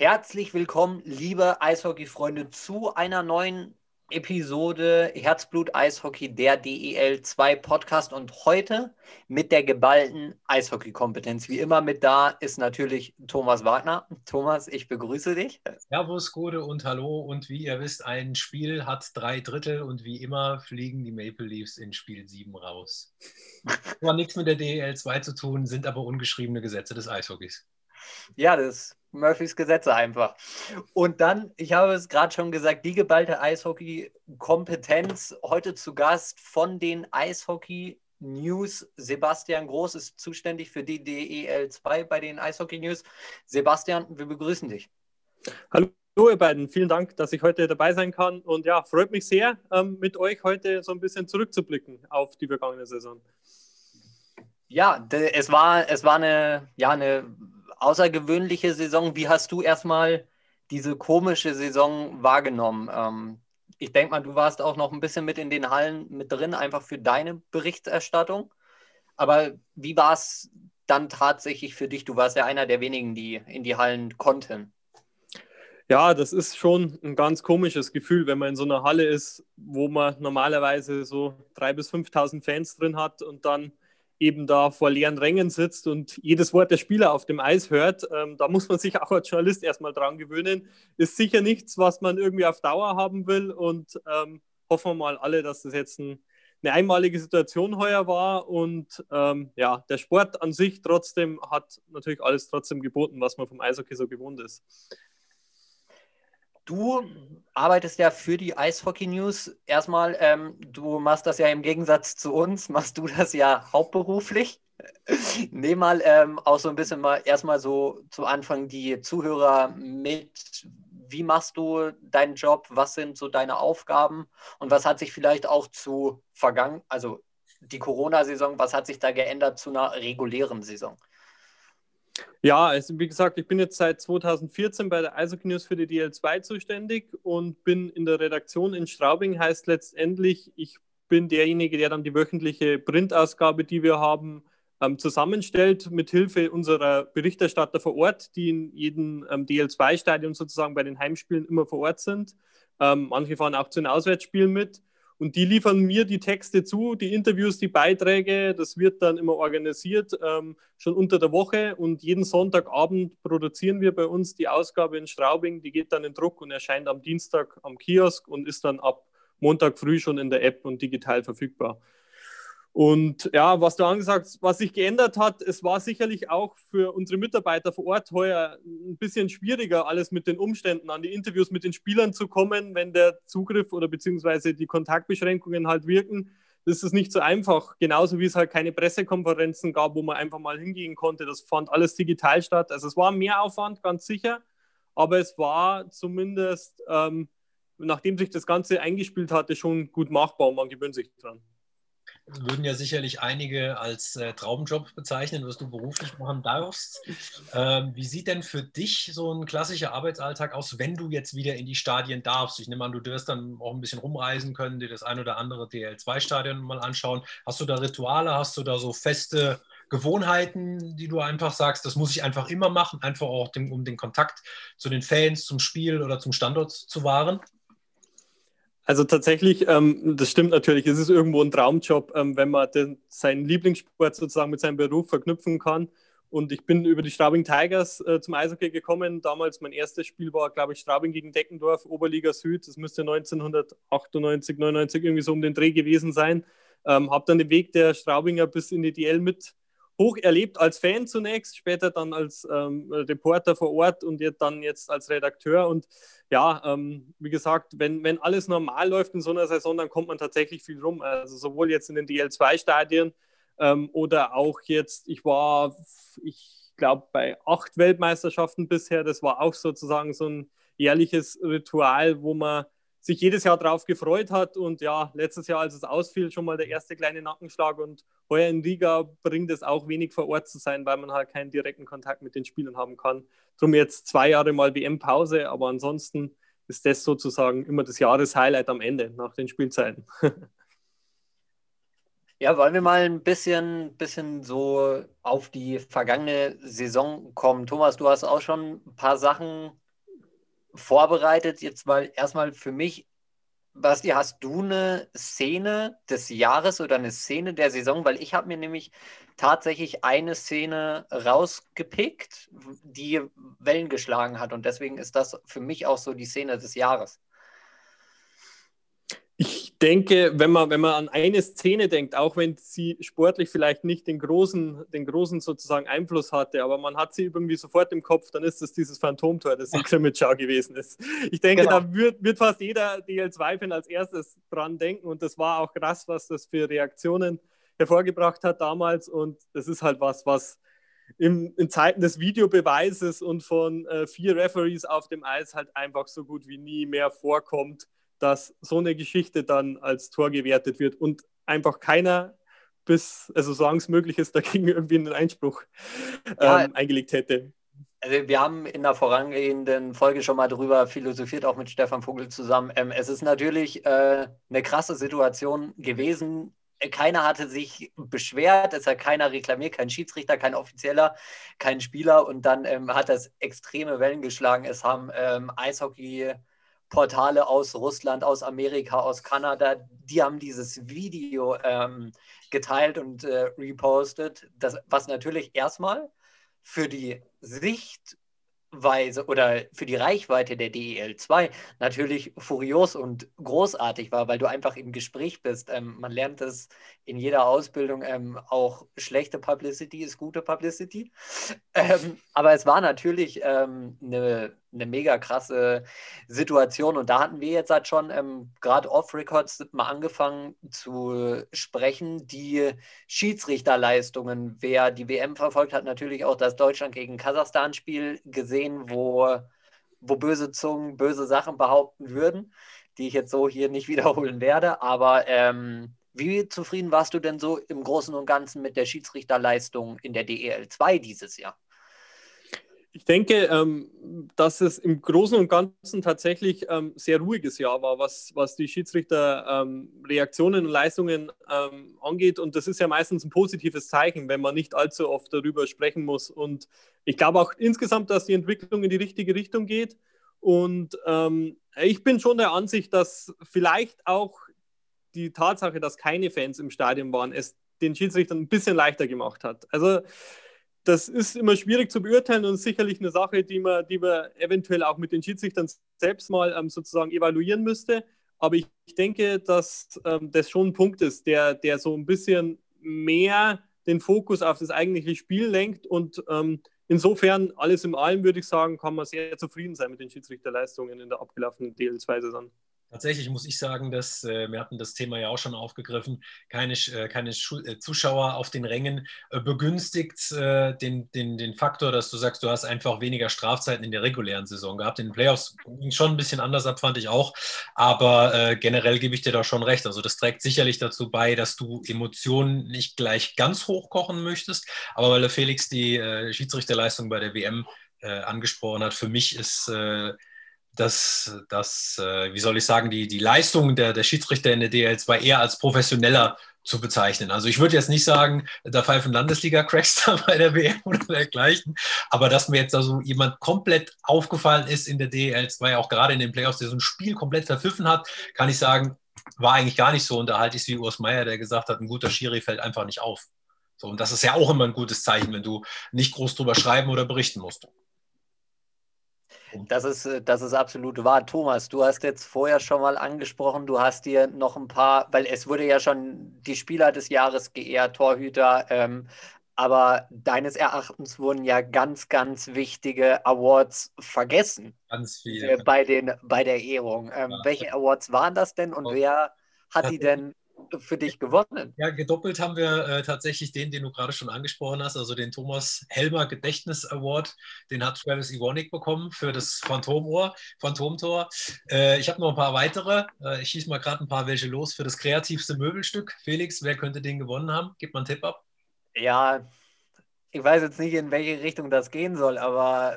Herzlich willkommen, liebe Eishockey-Freunde, zu einer neuen Episode Herzblut Eishockey, der DEL 2 Podcast und heute mit der geballten Eishockey-Kompetenz. Wie immer mit da ist natürlich Thomas Wagner. Thomas, ich begrüße dich. Servus, Gute und Hallo. Und wie ihr wisst, ein Spiel hat drei Drittel und wie immer fliegen die Maple Leafs in Spiel 7 raus. Hat nichts mit der DEL 2 zu tun, sind aber ungeschriebene Gesetze des Eishockeys. Ja, das Murphys Gesetze einfach. Und dann, ich habe es gerade schon gesagt, die geballte Eishockey-Kompetenz heute zu Gast von den Eishockey News. Sebastian Groß ist zuständig für die DEL2 bei den Eishockey News. Sebastian, wir begrüßen dich. Hallo. ihr beiden, vielen Dank, dass ich heute dabei sein kann. Und ja, freut mich sehr, ähm, mit euch heute so ein bisschen zurückzublicken auf die vergangene Saison. Ja, es war, es war eine, ja, eine außergewöhnliche Saison. Wie hast du erstmal diese komische Saison wahrgenommen? Ähm, ich denke mal, du warst auch noch ein bisschen mit in den Hallen mit drin, einfach für deine Berichterstattung. Aber wie war es dann tatsächlich für dich? Du warst ja einer der wenigen, die in die Hallen konnten. Ja, das ist schon ein ganz komisches Gefühl, wenn man in so einer Halle ist, wo man normalerweise so 3.000 bis 5.000 Fans drin hat und dann eben da vor leeren Rängen sitzt und jedes Wort der Spieler auf dem Eis hört, ähm, da muss man sich auch als Journalist erstmal dran gewöhnen. Ist sicher nichts, was man irgendwie auf Dauer haben will und ähm, hoffen wir mal alle, dass das jetzt ein, eine einmalige Situation heuer war und ähm, ja, der Sport an sich trotzdem hat natürlich alles trotzdem geboten, was man vom Eishockey so gewohnt ist. Du arbeitest ja für die Eishockey News. Erstmal, ähm, du machst das ja im Gegensatz zu uns, machst du das ja hauptberuflich. Nehm mal ähm, auch so ein bisschen mal erstmal so zu Anfang die Zuhörer mit. Wie machst du deinen Job? Was sind so deine Aufgaben? Und was hat sich vielleicht auch zu vergangen, also die Corona-Saison, was hat sich da geändert zu einer regulären Saison? Ja, also wie gesagt, ich bin jetzt seit 2014 bei der Eishockey News für die DL2 zuständig und bin in der Redaktion in Straubing. Heißt letztendlich, ich bin derjenige, der dann die wöchentliche Printausgabe, die wir haben, ähm, zusammenstellt, mit Hilfe unserer Berichterstatter vor Ort, die in jedem ähm, DL2-Stadion sozusagen bei den Heimspielen immer vor Ort sind. Ähm, manche fahren auch zu den Auswärtsspielen mit. Und die liefern mir die Texte zu, die Interviews, die Beiträge. Das wird dann immer organisiert, ähm, schon unter der Woche. Und jeden Sonntagabend produzieren wir bei uns die Ausgabe in Straubing. Die geht dann in Druck und erscheint am Dienstag am Kiosk und ist dann ab Montag früh schon in der App und digital verfügbar. Und ja, was du angesagt hast, was sich geändert hat, es war sicherlich auch für unsere Mitarbeiter vor Ort heuer ein bisschen schwieriger, alles mit den Umständen an die Interviews mit den Spielern zu kommen, wenn der Zugriff oder beziehungsweise die Kontaktbeschränkungen halt wirken. Das ist nicht so einfach. Genauso wie es halt keine Pressekonferenzen gab, wo man einfach mal hingehen konnte. Das fand alles digital statt. Also es war mehr Aufwand, ganz sicher. Aber es war zumindest, ähm, nachdem sich das Ganze eingespielt hatte, schon gut machbar und man gewöhnt sich dran würden ja sicherlich einige als äh, Traumjob bezeichnen, was du beruflich machen darfst. Ähm, wie sieht denn für dich so ein klassischer Arbeitsalltag aus, wenn du jetzt wieder in die Stadien darfst? Ich nehme an, du wirst dann auch ein bisschen rumreisen können, dir das ein oder andere DL2-Stadion mal anschauen. Hast du da Rituale? Hast du da so feste Gewohnheiten, die du einfach sagst, das muss ich einfach immer machen, einfach auch den, um den Kontakt zu den Fans, zum Spiel oder zum Standort zu wahren? Also tatsächlich, ähm, das stimmt natürlich, es ist irgendwo ein Traumjob, ähm, wenn man den, seinen Lieblingssport sozusagen mit seinem Beruf verknüpfen kann. Und ich bin über die Straubing Tigers äh, zum Eishockey gekommen. Damals mein erstes Spiel war, glaube ich, Straubing gegen Deckendorf, Oberliga Süd. Das müsste 1998, 99 irgendwie so um den Dreh gewesen sein. Ähm, habe dann den Weg der Straubinger bis in die DL mit hoch erlebt als Fan zunächst, später dann als ähm, Reporter vor Ort und jetzt dann jetzt als Redakteur. Und ja, ähm, wie gesagt, wenn, wenn alles normal läuft in so einer Saison, dann kommt man tatsächlich viel rum. Also sowohl jetzt in den DL2-Stadien ähm, oder auch jetzt, ich war, ich glaube, bei acht Weltmeisterschaften bisher. Das war auch sozusagen so ein jährliches Ritual, wo man sich jedes Jahr darauf gefreut hat. Und ja, letztes Jahr, als es ausfiel, schon mal der erste kleine Nackenschlag. Und heuer in Riga bringt es auch wenig vor Ort zu sein, weil man halt keinen direkten Kontakt mit den Spielern haben kann. Drum jetzt zwei Jahre mal WM-Pause, aber ansonsten ist das sozusagen immer das Jahreshighlight am Ende nach den Spielzeiten. Ja, wollen wir mal ein bisschen, bisschen so auf die vergangene Saison kommen. Thomas, du hast auch schon ein paar Sachen vorbereitet. Jetzt mal erstmal für mich, Basti, hast du eine Szene des Jahres oder eine Szene der Saison? Weil ich habe mir nämlich tatsächlich eine Szene rausgepickt, die Wellen geschlagen hat. Und deswegen ist das für mich auch so die Szene des Jahres. Ich denke, wenn man, wenn man an eine Szene denkt, auch wenn sie sportlich vielleicht nicht den großen, den großen sozusagen Einfluss hatte, aber man hat sie irgendwie sofort im Kopf, dann ist es dieses Phantomtor, das in Grimmitschau gewesen ist. Ich denke, genau. da wird, wird fast jeder DL2-Fan als erstes dran denken und das war auch krass, was das für Reaktionen hervorgebracht hat damals und das ist halt was, was im, in Zeiten des Videobeweises und von äh, vier Referees auf dem Eis halt einfach so gut wie nie mehr vorkommt dass so eine Geschichte dann als Tor gewertet wird und einfach keiner bis, also solange es möglich ist, dagegen irgendwie einen Einspruch ja, ähm, eingelegt hätte. Also wir haben in der vorangehenden Folge schon mal drüber philosophiert, auch mit Stefan Vogel zusammen. Ähm, es ist natürlich äh, eine krasse Situation gewesen. Keiner hatte sich beschwert, es hat keiner reklamiert, kein Schiedsrichter, kein Offizieller, kein Spieler. Und dann ähm, hat das extreme Wellen geschlagen. Es haben ähm, Eishockey Portale aus Russland, aus Amerika, aus Kanada, die haben dieses Video ähm, geteilt und äh, repostet, das, was natürlich erstmal für die Sicht Weise oder für die Reichweite der DEL2 natürlich furios und großartig war, weil du einfach im Gespräch bist. Ähm, man lernt es in jeder Ausbildung, ähm, auch schlechte Publicity ist gute Publicity. Ähm, aber es war natürlich eine, ähm, eine mega krasse Situation und da hatten wir jetzt halt schon ähm, gerade off-Records mal angefangen zu sprechen, die Schiedsrichterleistungen. Wer die WM verfolgt hat, natürlich auch das Deutschland gegen Kasachstan-Spiel gesehen, wo, wo böse Zungen böse Sachen behaupten würden, die ich jetzt so hier nicht wiederholen werde. Aber ähm, wie zufrieden warst du denn so im Großen und Ganzen mit der Schiedsrichterleistung in der DEL 2 dieses Jahr? Ich denke, ähm, dass es im Großen und Ganzen tatsächlich ähm, sehr ruhiges Jahr war, was, was die Schiedsrichter-Reaktionen ähm, und Leistungen ähm, angeht. Und das ist ja meistens ein positives Zeichen, wenn man nicht allzu oft darüber sprechen muss. Und ich glaube auch insgesamt, dass die Entwicklung in die richtige Richtung geht. Und ähm, ich bin schon der Ansicht, dass vielleicht auch die Tatsache, dass keine Fans im Stadion waren, es den Schiedsrichtern ein bisschen leichter gemacht hat. Also das ist immer schwierig zu beurteilen und sicherlich eine Sache, die man, die man eventuell auch mit den Schiedsrichtern selbst mal ähm, sozusagen evaluieren müsste. Aber ich, ich denke, dass ähm, das schon ein Punkt ist, der, der so ein bisschen mehr den Fokus auf das eigentliche Spiel lenkt. Und ähm, insofern, alles in allem, würde ich sagen, kann man sehr zufrieden sein mit den Schiedsrichterleistungen in der abgelaufenen DL2-Saison. Tatsächlich muss ich sagen, dass äh, wir hatten das Thema ja auch schon aufgegriffen, keine, äh, keine äh, Zuschauer auf den Rängen äh, begünstigt äh, den, den, den Faktor, dass du sagst, du hast einfach weniger Strafzeiten in der regulären Saison gehabt. In den Playoffs ging schon ein bisschen anders ab, fand ich auch. Aber äh, generell gebe ich dir da schon recht. Also das trägt sicherlich dazu bei, dass du Emotionen nicht gleich ganz hochkochen möchtest. Aber weil der Felix die Schiedsrichterleistung bei der WM angesprochen hat, für mich ist dass, dass äh, wie soll ich sagen, die, die Leistung der, der Schiedsrichter in der DL2 eher als professioneller zu bezeichnen. Also ich würde jetzt nicht sagen, da pfeifen Landesliga-Cracks da bei der WM oder dergleichen, aber dass mir jetzt also jemand komplett aufgefallen ist in der DL2, auch gerade in den Playoffs, der so ein Spiel komplett verpfiffen hat, kann ich sagen, war eigentlich gar nicht so. Und da halte ich es wie Urs Meier, der gesagt hat, ein guter Schiri fällt einfach nicht auf. So, und das ist ja auch immer ein gutes Zeichen, wenn du nicht groß drüber schreiben oder berichten musst. Das ist, äh, das ist absolut wahr. Thomas, du hast jetzt vorher schon mal angesprochen, du hast dir noch ein paar, weil es wurde ja schon die Spieler des Jahres geehrt, Torhüter, ähm, aber deines Erachtens wurden ja ganz, ganz wichtige Awards vergessen. Ganz viele. Äh, bei, den, bei der Ehrung. Ähm, ja. Welche Awards waren das denn und wer hat die denn für dich gewonnen. Ja, gedoppelt haben wir äh, tatsächlich den, den du gerade schon angesprochen hast, also den Thomas Helmer Gedächtnis Award. Den hat Travis Iwonik bekommen für das Phantomohr, Phantomtor. Äh, ich habe noch ein paar weitere. Äh, ich schieße mal gerade ein paar welche los für das kreativste Möbelstück. Felix, wer könnte den gewonnen haben? Gib mal einen Tipp ab. Ja, ich weiß jetzt nicht, in welche Richtung das gehen soll, aber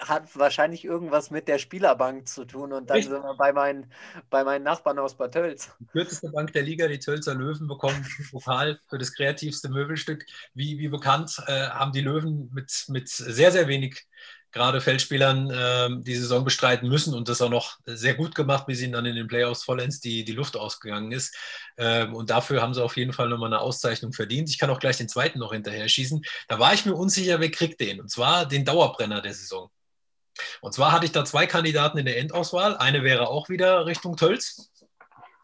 hat wahrscheinlich irgendwas mit der Spielerbank zu tun. Und dann Richtig. sind wir bei meinen, bei meinen Nachbarn aus Bad Tölz. Die kürzeste Bank der Liga, die Tölzer Löwen, bekommen den Pokal für das kreativste Möbelstück. Wie, wie bekannt äh, haben die Löwen mit, mit sehr, sehr wenig gerade Feldspielern äh, die Saison bestreiten müssen und das auch noch sehr gut gemacht, bis ihnen dann in den Playoffs vollends die, die Luft ausgegangen ist. Ähm, und dafür haben sie auf jeden Fall nochmal eine Auszeichnung verdient. Ich kann auch gleich den zweiten noch hinterher schießen. Da war ich mir unsicher, wer kriegt den. Und zwar den Dauerbrenner der Saison. Und zwar hatte ich da zwei Kandidaten in der Endauswahl. Eine wäre auch wieder Richtung Tölz.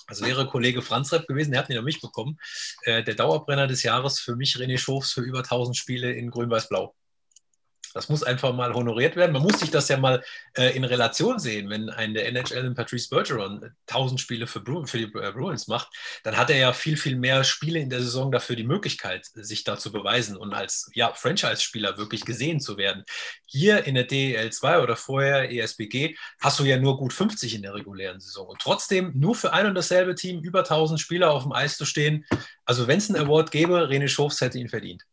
Das wäre Kollege Franz Repp gewesen, der hat ihn an mich bekommen. Äh, der Dauerbrenner des Jahres für mich René Schofs für über 1000 Spiele in Grün-Weiß-Blau. Das muss einfach mal honoriert werden. Man muss sich das ja mal äh, in Relation sehen. Wenn ein der NHL in Patrice Bergeron 1000 Spiele für, Bru für die äh, Bruins macht, dann hat er ja viel, viel mehr Spiele in der Saison dafür die Möglichkeit, sich da zu beweisen und als ja, Franchise-Spieler wirklich gesehen zu werden. Hier in der DEL 2 oder vorher ESBG hast du ja nur gut 50 in der regulären Saison. Und trotzdem nur für ein und dasselbe Team über 1000 Spieler auf dem Eis zu stehen. Also wenn es einen Award gäbe, René Schofs hätte ihn verdient.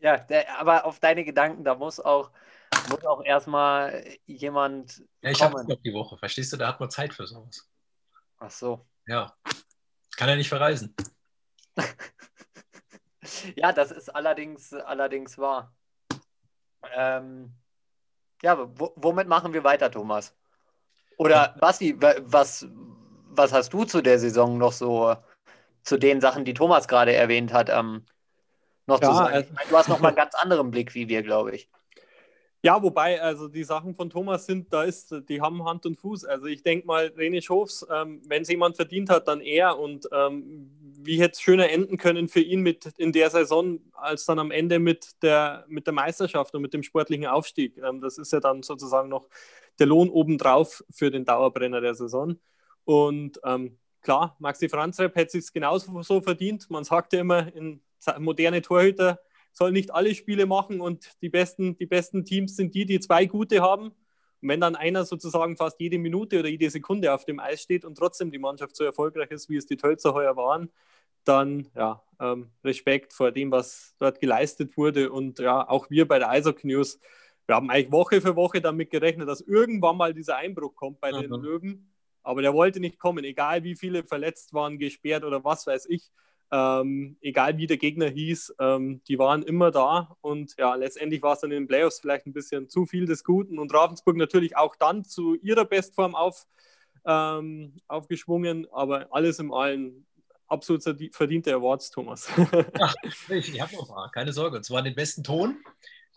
Ja, der, aber auf deine Gedanken, da muss auch, muss auch erstmal jemand. Ja, ich habe noch die Woche, verstehst du? Da hat man Zeit für sowas. Ach so. Ja. Kann er nicht verreisen. ja, das ist allerdings, allerdings wahr. Ähm, ja, womit machen wir weiter, Thomas? Oder Basti, was, was hast du zu der Saison noch so, zu den Sachen, die Thomas gerade erwähnt hat? Ähm, noch ja, zu sagen. Also, du hast noch mal einen ganz anderen Blick wie wir, glaube ich. Ja, wobei, also die Sachen von Thomas sind, da ist, die haben Hand und Fuß. Also ich denke mal, René Schofs, ähm, wenn es jemand verdient hat, dann er. Und ähm, wie hätte es schöner enden können für ihn mit in der Saison, als dann am Ende mit der, mit der Meisterschaft und mit dem sportlichen Aufstieg. Ähm, das ist ja dann sozusagen noch der Lohn obendrauf für den Dauerbrenner der Saison. Und ähm, klar, Maxi Franzrepp hätte es genauso so verdient. Man sagt ja immer in moderne Torhüter sollen nicht alle Spiele machen und die besten, die besten Teams sind die, die zwei gute haben. Und wenn dann einer sozusagen fast jede Minute oder jede Sekunde auf dem Eis steht und trotzdem die Mannschaft so erfolgreich ist, wie es die Tölzer heuer waren, dann ja, ähm, Respekt vor dem, was dort geleistet wurde. Und ja, auch wir bei der Eishockey News, wir haben eigentlich Woche für Woche damit gerechnet, dass irgendwann mal dieser Einbruch kommt bei mhm. den Löwen. Aber der wollte nicht kommen, egal wie viele verletzt waren, gesperrt oder was weiß ich. Ähm, egal wie der Gegner hieß, ähm, die waren immer da und ja, letztendlich war es dann in den Playoffs vielleicht ein bisschen zu viel des Guten und Ravensburg natürlich auch dann zu ihrer Bestform auf, ähm, aufgeschwungen, aber alles im Allen absolut verdiente Awards, Thomas. Ach, ich habe noch paar, keine Sorge. Und zwar den besten Ton,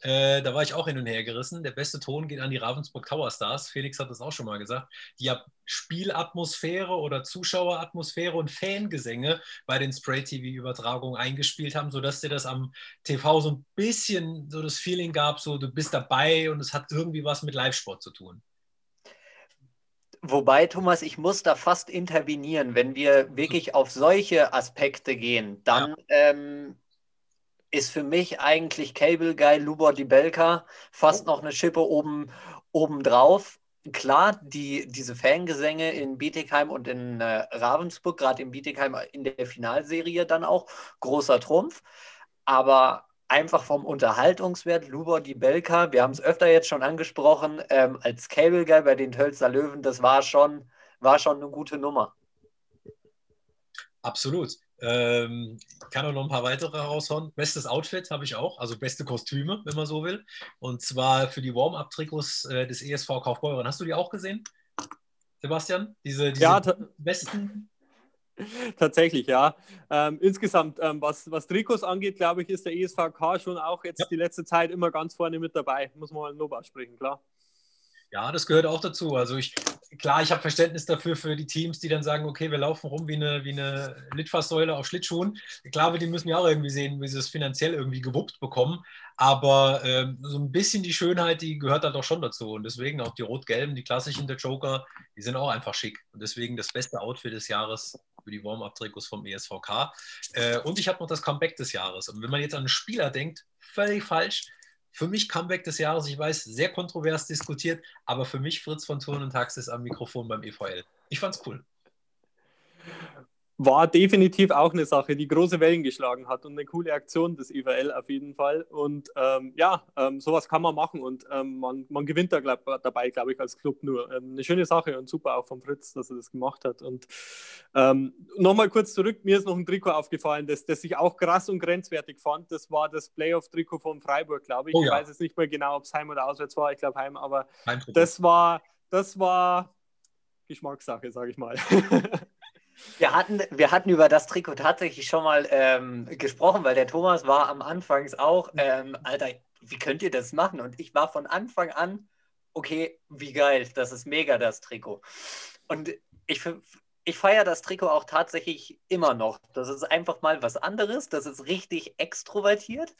äh, da war ich auch hin und her gerissen. Der beste Ton geht an die Ravensburg Tower Stars. Felix hat das auch schon mal gesagt. Die ja Spielatmosphäre oder Zuschaueratmosphäre und Fangesänge bei den Spray-TV-Übertragungen eingespielt haben, sodass dir das am TV so ein bisschen so das Feeling gab, so du bist dabei und es hat irgendwie was mit Live-Sport zu tun. Wobei, Thomas, ich muss da fast intervenieren. Wenn wir wirklich auf solche Aspekte gehen, dann ja. ähm, ist für mich eigentlich Cable Guy Lubor Dibelka fast noch eine Schippe oben, oben drauf. Klar, die, diese Fangesänge in Bietigheim und in äh, Ravensburg, gerade in Bietigheim in der Finalserie dann auch, großer Trumpf. Aber einfach vom Unterhaltungswert, Lubor Dibelka, wir haben es öfter jetzt schon angesprochen, ähm, als Cable Guy bei den Tölzer Löwen, das war schon, war schon eine gute Nummer. Absolut. Ähm, kann auch noch ein paar weitere raushauen. Bestes Outfit habe ich auch, also beste Kostüme, wenn man so will. Und zwar für die Warm-Up-Trikots äh, des ESV Kaufbeuren. Hast du die auch gesehen, Sebastian? Diese, diese ja, besten? Tatsächlich, ja. Ähm, insgesamt, ähm, was, was Trikots angeht, glaube ich, ist der ESVK schon auch jetzt ja. die letzte Zeit immer ganz vorne mit dabei. Muss man mal Lob aussprechen, klar. Ja, das gehört auch dazu. Also ich, klar, ich habe Verständnis dafür für die Teams, die dann sagen, okay, wir laufen rum wie eine, wie eine Litfaßsäule auf Schlittschuhen. Glaube, die müssen ja auch irgendwie sehen, wie sie es finanziell irgendwie gewuppt bekommen. Aber ähm, so ein bisschen die Schönheit, die gehört halt auch schon dazu. Und deswegen auch die Rot-Gelben, die klassischen der Joker, die sind auch einfach schick. Und deswegen das beste Outfit des Jahres für die Warm-Up-Trikots vom ESVK. Äh, und ich habe noch das Comeback des Jahres. Und wenn man jetzt an einen Spieler denkt, völlig falsch. Für mich Comeback des Jahres, ich weiß, sehr kontrovers diskutiert, aber für mich Fritz von Thurn und Taxis am Mikrofon beim EVL. Ich fand's cool. War definitiv auch eine Sache, die große Wellen geschlagen hat und eine coole Aktion des IVL auf jeden Fall. Und ähm, ja, ähm, sowas kann man machen und ähm, man, man gewinnt da glaub, dabei, glaube ich, als Club nur. Ähm, eine schöne Sache und super auch von Fritz, dass er das gemacht hat. Und ähm, nochmal kurz zurück, mir ist noch ein Trikot aufgefallen, das, das ich auch krass und grenzwertig fand. Das war das Playoff-Trikot von Freiburg, glaube ich. Oh, ja. Ich weiß jetzt nicht mehr genau, ob es Heim oder Auswärts war. Ich glaube Heim, aber das war, das war Geschmackssache, sage ich mal. Wir hatten, wir hatten über das Trikot tatsächlich schon mal ähm, gesprochen, weil der Thomas war am Anfangs auch, ähm, Alter, wie könnt ihr das machen? Und ich war von Anfang an, okay, wie geil, das ist mega, das Trikot. Und ich, ich feiere das Trikot auch tatsächlich immer noch. Das ist einfach mal was anderes, das ist richtig extrovertiert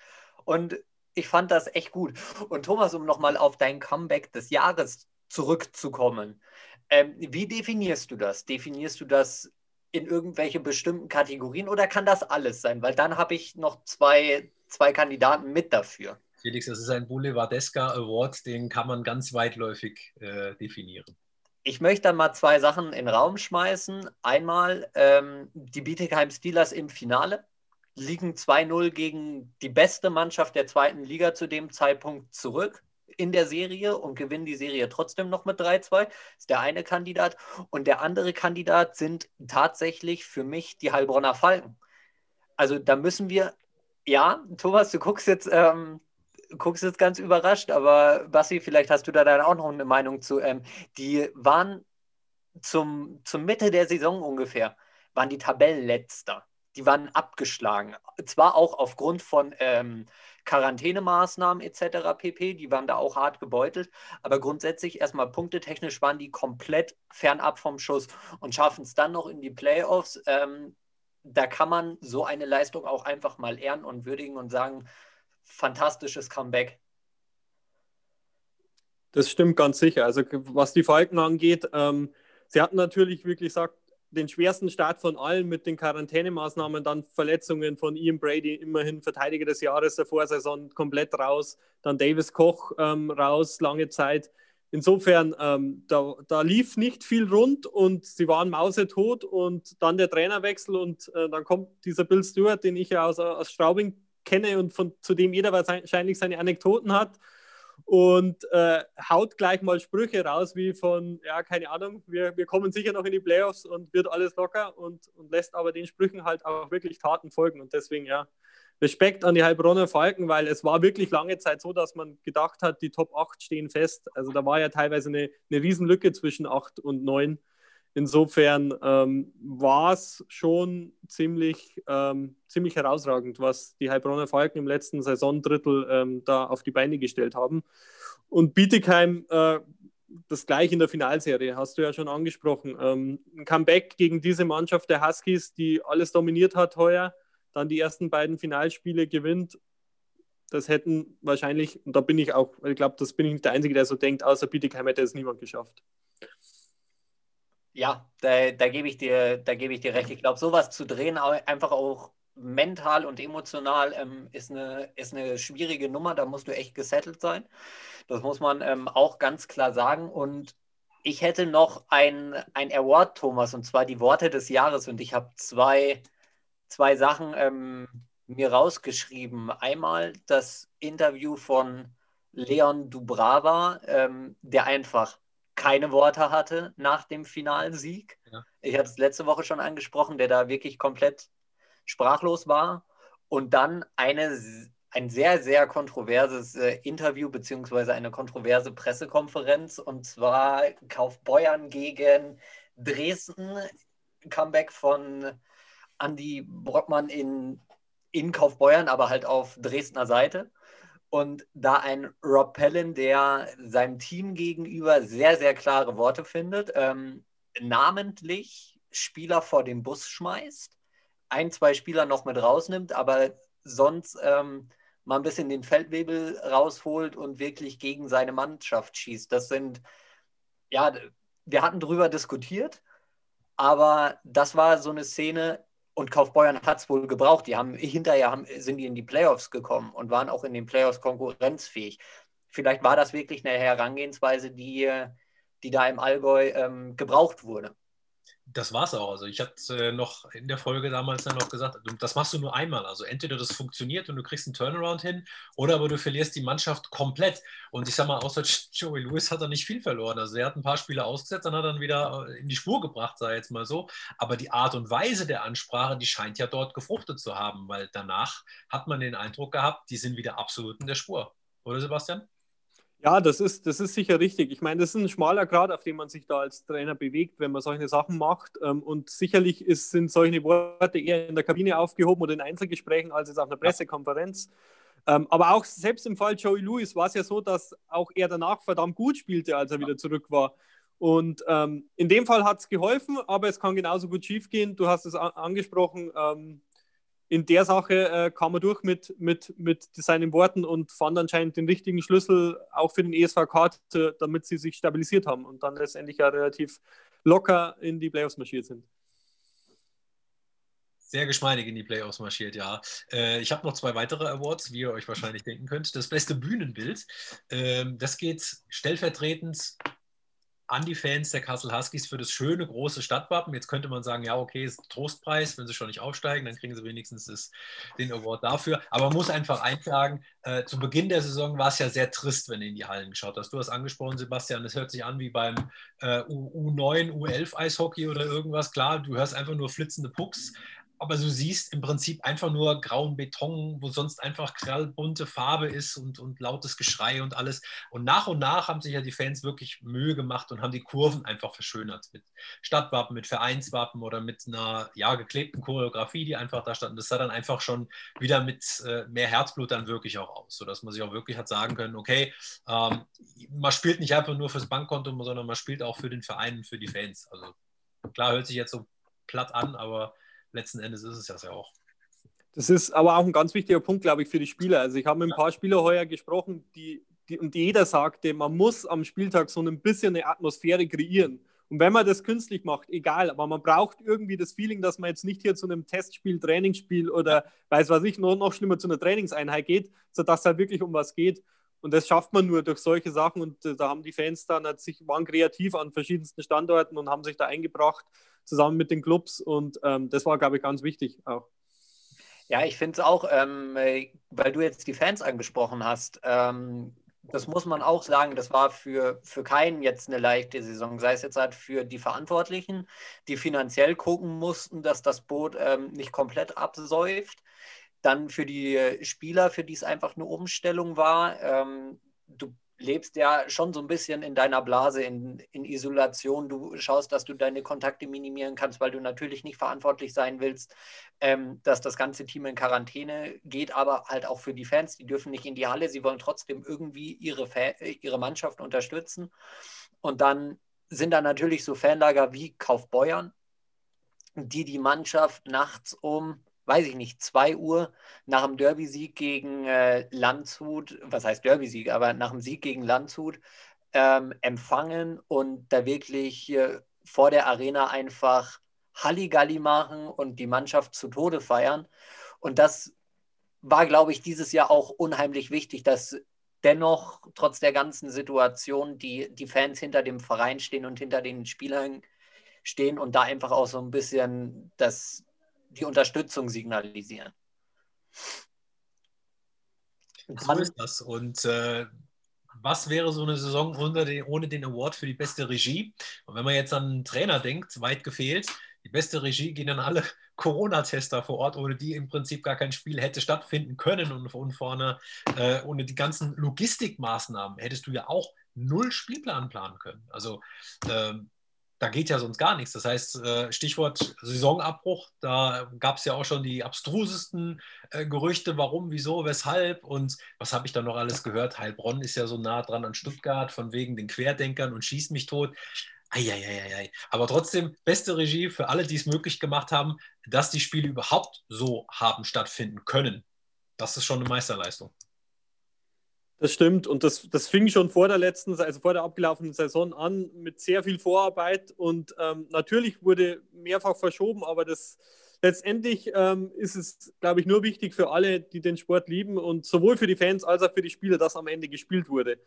und ich fand das echt gut. Und Thomas, um nochmal auf dein Comeback des Jahres zurückzukommen. Ähm, wie definierst du das? Definierst du das in irgendwelche bestimmten Kategorien oder kann das alles sein? Weil dann habe ich noch zwei, zwei Kandidaten mit dafür. Felix, das ist ein Boulevardesker Award, den kann man ganz weitläufig äh, definieren. Ich möchte dann mal zwei Sachen in den Raum schmeißen. Einmal ähm, die Bietigheim Steelers im Finale liegen 2-0 gegen die beste Mannschaft der zweiten Liga zu dem Zeitpunkt zurück in der Serie und gewinnen die Serie trotzdem noch mit 3-2. Ist der eine Kandidat. Und der andere Kandidat sind tatsächlich für mich die Heilbronner Falken. Also da müssen wir, ja, Thomas, du guckst jetzt, ähm, guckst jetzt ganz überrascht, aber Bassi, vielleicht hast du da dann auch noch eine Meinung zu. Ähm, die waren zum, zum Mitte der Saison ungefähr, waren die Tabellenletzter. Die waren abgeschlagen. Zwar auch aufgrund von ähm, Quarantänemaßnahmen etc. pp. Die waren da auch hart gebeutelt. Aber grundsätzlich erstmal punktetechnisch waren die komplett fernab vom Schuss und schaffen es dann noch in die Playoffs. Ähm, da kann man so eine Leistung auch einfach mal ehren und würdigen und sagen, fantastisches Comeback. Das stimmt ganz sicher. Also was die Falken angeht, ähm, sie hatten natürlich wirklich gesagt, den schwersten Start von allen mit den Quarantänemaßnahmen, dann Verletzungen von Ian Brady, immerhin Verteidiger des Jahres der Vorsaison, komplett raus, dann Davis Koch ähm, raus, lange Zeit. Insofern, ähm, da, da, lief nicht viel rund und sie waren mausetot und dann der Trainerwechsel und äh, dann kommt dieser Bill Stewart, den ich ja aus, aus Straubing kenne und von, zu dem jeder wahrscheinlich seine Anekdoten hat und äh, haut gleich mal Sprüche raus wie von, ja, keine Ahnung, wir, wir kommen sicher noch in die Playoffs und wird alles locker und, und lässt aber den Sprüchen halt auch wirklich Taten folgen. Und deswegen, ja, Respekt an die Heilbronner Falken, weil es war wirklich lange Zeit so, dass man gedacht hat, die Top 8 stehen fest. Also da war ja teilweise eine, eine Riesenlücke zwischen 8 und 9. Insofern ähm, war es schon ziemlich, ähm, ziemlich herausragend, was die Heilbronner Falken im letzten Saisondrittel ähm, da auf die Beine gestellt haben. Und Bietigheim äh, das gleiche in der Finalserie, hast du ja schon angesprochen. Ähm, ein Comeback gegen diese Mannschaft der Huskies, die alles dominiert hat heuer, dann die ersten beiden Finalspiele gewinnt. Das hätten wahrscheinlich, und da bin ich auch, ich glaube, das bin ich nicht der Einzige, der so denkt, außer Bietigheim hätte es niemand geschafft. Ja, da, da gebe ich, dir, da geb ich dir recht. Ich glaube, sowas zu drehen, einfach auch mental und emotional, ähm, ist, eine, ist eine schwierige Nummer. Da musst du echt gesettelt sein. Das muss man ähm, auch ganz klar sagen. Und ich hätte noch ein, ein Award, Thomas, und zwar die Worte des Jahres. Und ich habe zwei, zwei Sachen ähm, mir rausgeschrieben. Einmal das Interview von Leon Dubrava, ähm, der einfach keine Worte hatte nach dem Finalsieg. Ja. Ich hatte es letzte Woche schon angesprochen, der da wirklich komplett sprachlos war. Und dann eine, ein sehr, sehr kontroverses äh, Interview beziehungsweise eine kontroverse Pressekonferenz und zwar Kaufbeuern gegen Dresden. Comeback von Andy Brockmann in, in Kaufbeuern, aber halt auf Dresdner Seite. Und da ein Rob Pellin, der seinem Team gegenüber sehr, sehr klare Worte findet, ähm, namentlich Spieler vor den Bus schmeißt, ein, zwei Spieler noch mit rausnimmt, aber sonst ähm, mal ein bisschen den Feldwebel rausholt und wirklich gegen seine Mannschaft schießt. Das sind, ja, wir hatten darüber diskutiert, aber das war so eine Szene, und Kaufbeuern hat es wohl gebraucht. Die haben hinterher haben, sind die in die Playoffs gekommen und waren auch in den Playoffs konkurrenzfähig. Vielleicht war das wirklich eine Herangehensweise, die, die da im Allgäu ähm, gebraucht wurde. Das war's auch. Also ich hatte äh, noch in der Folge damals dann noch gesagt, das machst du nur einmal. Also entweder das funktioniert und du kriegst einen Turnaround hin, oder aber du verlierst die Mannschaft komplett. Und ich sag mal, außer Joey Lewis hat er nicht viel verloren. Also er hat ein paar Spiele ausgesetzt, dann hat er dann wieder äh, in die Spur gebracht, sei jetzt mal so. Aber die Art und Weise der Ansprache, die scheint ja dort gefruchtet zu haben, weil danach hat man den Eindruck gehabt, die sind wieder absolut in der Spur. Oder Sebastian? Ja, das ist, das ist sicher richtig. Ich meine, das ist ein schmaler Grad, auf dem man sich da als Trainer bewegt, wenn man solche Sachen macht. Ähm, und sicherlich ist, sind solche Worte eher in der Kabine aufgehoben oder in Einzelgesprächen als jetzt auf einer Pressekonferenz. Ähm, aber auch selbst im Fall Joey Lewis war es ja so, dass auch er danach verdammt gut spielte, als er wieder zurück war. Und ähm, in dem Fall hat es geholfen, aber es kann genauso gut schiefgehen. Du hast es angesprochen. Ähm, in der Sache äh, kam er durch mit, mit, mit seinen Worten und fand anscheinend den richtigen Schlüssel auch für den ESVK, damit sie sich stabilisiert haben und dann letztendlich ja relativ locker in die Playoffs marschiert sind. Sehr geschmeidig in die Playoffs marschiert, ja. Äh, ich habe noch zwei weitere Awards, wie ihr euch wahrscheinlich denken könnt. Das beste Bühnenbild, äh, das geht stellvertretend an die Fans der Kassel Huskies für das schöne große Stadtwappen. Jetzt könnte man sagen, ja, okay, ist Trostpreis, wenn sie schon nicht aufsteigen, dann kriegen sie wenigstens das, den Award dafür. Aber man muss einfach eintragen, äh, zu Beginn der Saison war es ja sehr trist, wenn du in die Hallen geschaut hast. Du hast angesprochen, Sebastian, es hört sich an wie beim äh, U9, U11 Eishockey oder irgendwas. Klar, du hörst einfach nur flitzende Pucks, aber du siehst im Prinzip einfach nur grauen Beton, wo sonst einfach grellbunte Farbe ist und, und lautes Geschrei und alles. Und nach und nach haben sich ja die Fans wirklich Mühe gemacht und haben die Kurven einfach verschönert mit Stadtwappen, mit Vereinswappen oder mit einer ja, geklebten Choreografie, die einfach da stand. Das sah dann einfach schon wieder mit äh, mehr Herzblut dann wirklich auch aus, sodass man sich auch wirklich hat sagen können, okay, ähm, man spielt nicht einfach nur fürs Bankkonto, sondern man spielt auch für den Verein und für die Fans. Also klar hört sich jetzt so platt an, aber letzten Endes ist es das ja auch. Das ist aber auch ein ganz wichtiger Punkt, glaube ich, für die Spieler. Also ich habe mit ein paar Spielern heuer gesprochen, die, die, und jeder sagte, man muss am Spieltag so ein bisschen eine Atmosphäre kreieren. Und wenn man das künstlich macht, egal, aber man braucht irgendwie das Feeling, dass man jetzt nicht hier zu einem Testspiel, Trainingsspiel oder weiß was ich, noch, noch schlimmer zu einer Trainingseinheit geht, sodass es halt wirklich um was geht. Und das schafft man nur durch solche Sachen. Und äh, da haben die Fans dann halt sich, waren kreativ an verschiedensten Standorten und haben sich da eingebracht zusammen mit den Clubs. Und ähm, das war, glaube ich, ganz wichtig auch. Ja, ich finde es auch, ähm, weil du jetzt die Fans angesprochen hast, ähm, das muss man auch sagen, das war für, für keinen jetzt eine leichte Saison, sei es jetzt halt für die Verantwortlichen, die finanziell gucken mussten, dass das Boot ähm, nicht komplett absäuft. Dann für die Spieler, für die es einfach eine Umstellung war. Ähm, du lebst ja schon so ein bisschen in deiner Blase, in, in Isolation. Du schaust, dass du deine Kontakte minimieren kannst, weil du natürlich nicht verantwortlich sein willst, ähm, dass das ganze Team in Quarantäne geht, aber halt auch für die Fans, die dürfen nicht in die Halle, sie wollen trotzdem irgendwie ihre, ihre Mannschaft unterstützen. Und dann sind da natürlich so Fanlager wie Kaufbeuern, die die Mannschaft nachts um weiß ich nicht, 2 Uhr nach dem Derby-Sieg gegen äh, Landshut, was heißt Derby-Sieg, aber nach dem Sieg gegen Landshut ähm, empfangen und da wirklich äh, vor der Arena einfach Halligalli machen und die Mannschaft zu Tode feiern. Und das war, glaube ich, dieses Jahr auch unheimlich wichtig, dass dennoch trotz der ganzen Situation die, die Fans hinter dem Verein stehen und hinter den Spielern stehen und da einfach auch so ein bisschen das, die Unterstützung signalisieren. So ist das. Und äh, was wäre so eine Saison den, ohne den Award für die beste Regie? Und wenn man jetzt an einen Trainer denkt, weit gefehlt, die beste Regie gehen dann alle Corona-Tester vor Ort, ohne die im Prinzip gar kein Spiel hätte stattfinden können. Und von vorne, äh, ohne die ganzen Logistikmaßnahmen hättest du ja auch null Spielplan planen können. Also ähm, da geht ja sonst gar nichts. Das heißt, äh, Stichwort Saisonabbruch, da gab es ja auch schon die abstrusesten äh, Gerüchte, warum, wieso, weshalb und was habe ich da noch alles gehört? Heilbronn ist ja so nah dran an Stuttgart, von wegen den Querdenkern und schießt mich tot. Eieieiei. Aber trotzdem, beste Regie für alle, die es möglich gemacht haben, dass die Spiele überhaupt so haben stattfinden können. Das ist schon eine Meisterleistung. Das stimmt und das, das fing schon vor der letzten, also vor der abgelaufenen Saison an mit sehr viel Vorarbeit und ähm, natürlich wurde mehrfach verschoben, aber das letztendlich ähm, ist es, glaube ich, nur wichtig für alle, die den Sport lieben und sowohl für die Fans als auch für die Spieler, dass am Ende gespielt wurde.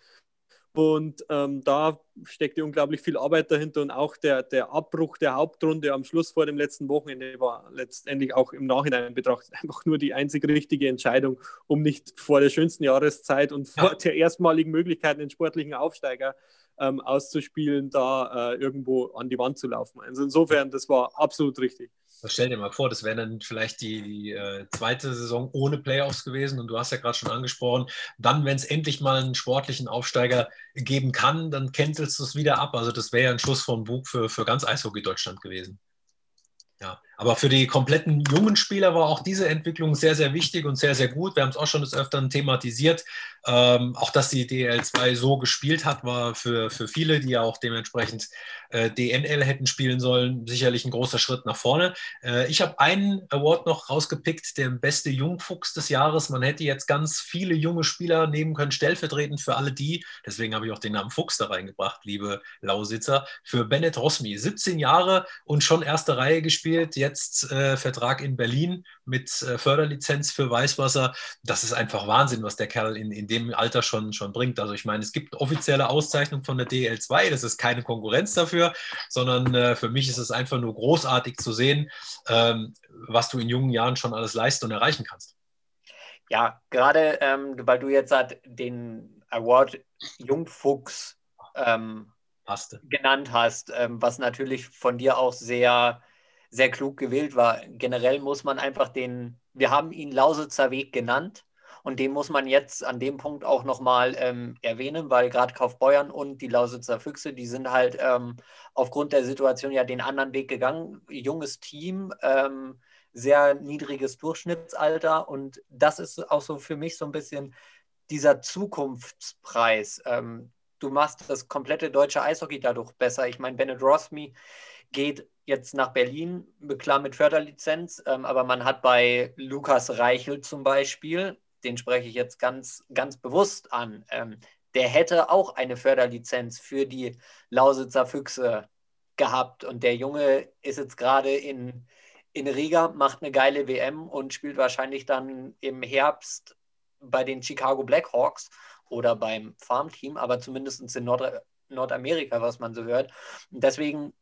Und ähm, da steckte unglaublich viel Arbeit dahinter und auch der, der Abbruch der Hauptrunde am Schluss vor dem letzten Wochenende war letztendlich auch im Nachhinein betrachtet einfach nur die einzig richtige Entscheidung, um nicht vor der schönsten Jahreszeit und vor der erstmaligen Möglichkeit, den sportlichen Aufsteiger ähm, auszuspielen, da äh, irgendwo an die Wand zu laufen. Also insofern, das war absolut richtig. Stell dir mal vor, das wäre dann vielleicht die, die äh, zweite Saison ohne Playoffs gewesen. Und du hast ja gerade schon angesprochen, dann, wenn es endlich mal einen sportlichen Aufsteiger geben kann, dann cancelst du es wieder ab. Also das wäre ja ein Schuss vom Bug für, für ganz Eishockey Deutschland gewesen. Ja, aber für die kompletten jungen Spieler war auch diese Entwicklung sehr, sehr wichtig und sehr, sehr gut. Wir haben es auch schon des Öfteren thematisiert. Ähm, auch dass die DL2 so gespielt hat, war für, für viele, die ja auch dementsprechend äh, DNL hätten spielen sollen, sicherlich ein großer Schritt nach vorne. Äh, ich habe einen Award noch rausgepickt, der beste Jungfuchs des Jahres. Man hätte jetzt ganz viele junge Spieler nehmen können, stellvertretend für alle die, deswegen habe ich auch den Namen Fuchs da reingebracht, liebe Lausitzer, für Bennett Rosmi. 17 Jahre und schon erste Reihe gespielt, jetzt äh, Vertrag in Berlin mit äh, Förderlizenz für Weißwasser. Das ist einfach Wahnsinn, was der Kerl in, in dem Alter schon, schon bringt. Also ich meine, es gibt offizielle Auszeichnungen von der DL2, das ist keine Konkurrenz dafür, sondern äh, für mich ist es einfach nur großartig zu sehen, ähm, was du in jungen Jahren schon alles leisten und erreichen kannst. Ja, gerade ähm, weil du jetzt halt den Award Jungfuchs ähm, genannt hast, ähm, was natürlich von dir auch sehr sehr klug gewählt war. Generell muss man einfach den, wir haben ihn Lausitzer Weg genannt und den muss man jetzt an dem Punkt auch nochmal ähm, erwähnen, weil gerade Kaufbeuern und die Lausitzer Füchse, die sind halt ähm, aufgrund der Situation ja den anderen Weg gegangen. Junges Team, ähm, sehr niedriges Durchschnittsalter und das ist auch so für mich so ein bisschen dieser Zukunftspreis. Ähm, du machst das komplette deutsche Eishockey dadurch besser. Ich meine, Bennett Rosmi geht jetzt nach Berlin, klar mit Förderlizenz, ähm, aber man hat bei Lukas Reichel zum Beispiel, den spreche ich jetzt ganz, ganz bewusst an, ähm, der hätte auch eine Förderlizenz für die Lausitzer Füchse gehabt und der Junge ist jetzt gerade in, in Riga, macht eine geile WM und spielt wahrscheinlich dann im Herbst bei den Chicago Blackhawks oder beim Farmteam, aber zumindest in Nord Nordamerika, was man so hört. Deswegen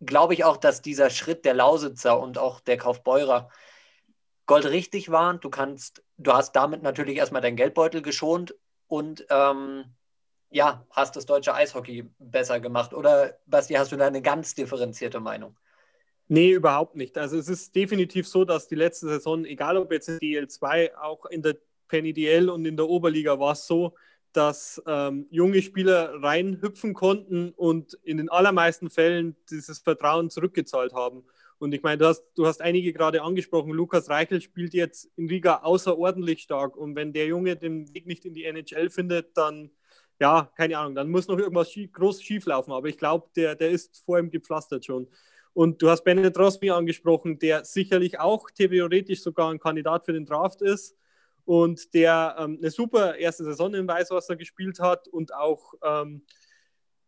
glaube ich auch, dass dieser Schritt der Lausitzer und auch der Kaufbeurer goldrichtig war. Du kannst, du hast damit natürlich erstmal deinen Geldbeutel geschont und ähm, ja, hast das deutsche Eishockey besser gemacht. Oder Basti, hast du da eine ganz differenzierte Meinung? Nee, überhaupt nicht. Also es ist definitiv so, dass die letzte Saison, egal ob jetzt in DL2, auch in der Penny DL und in der Oberliga war es so, dass ähm, junge Spieler reinhüpfen konnten und in den allermeisten Fällen dieses Vertrauen zurückgezahlt haben. Und ich meine, du hast, du hast einige gerade angesprochen. Lukas Reichel spielt jetzt in Riga außerordentlich stark. Und wenn der Junge den Weg nicht in die NHL findet, dann, ja, keine Ahnung, dann muss noch irgendwas schief, groß schief laufen. Aber ich glaube, der, der ist vor ihm gepflastert schon. Und du hast Bennett Rosmi angesprochen, der sicherlich auch theoretisch sogar ein Kandidat für den Draft ist und der ähm, eine super erste Saison im Weißwasser gespielt hat und auch ähm,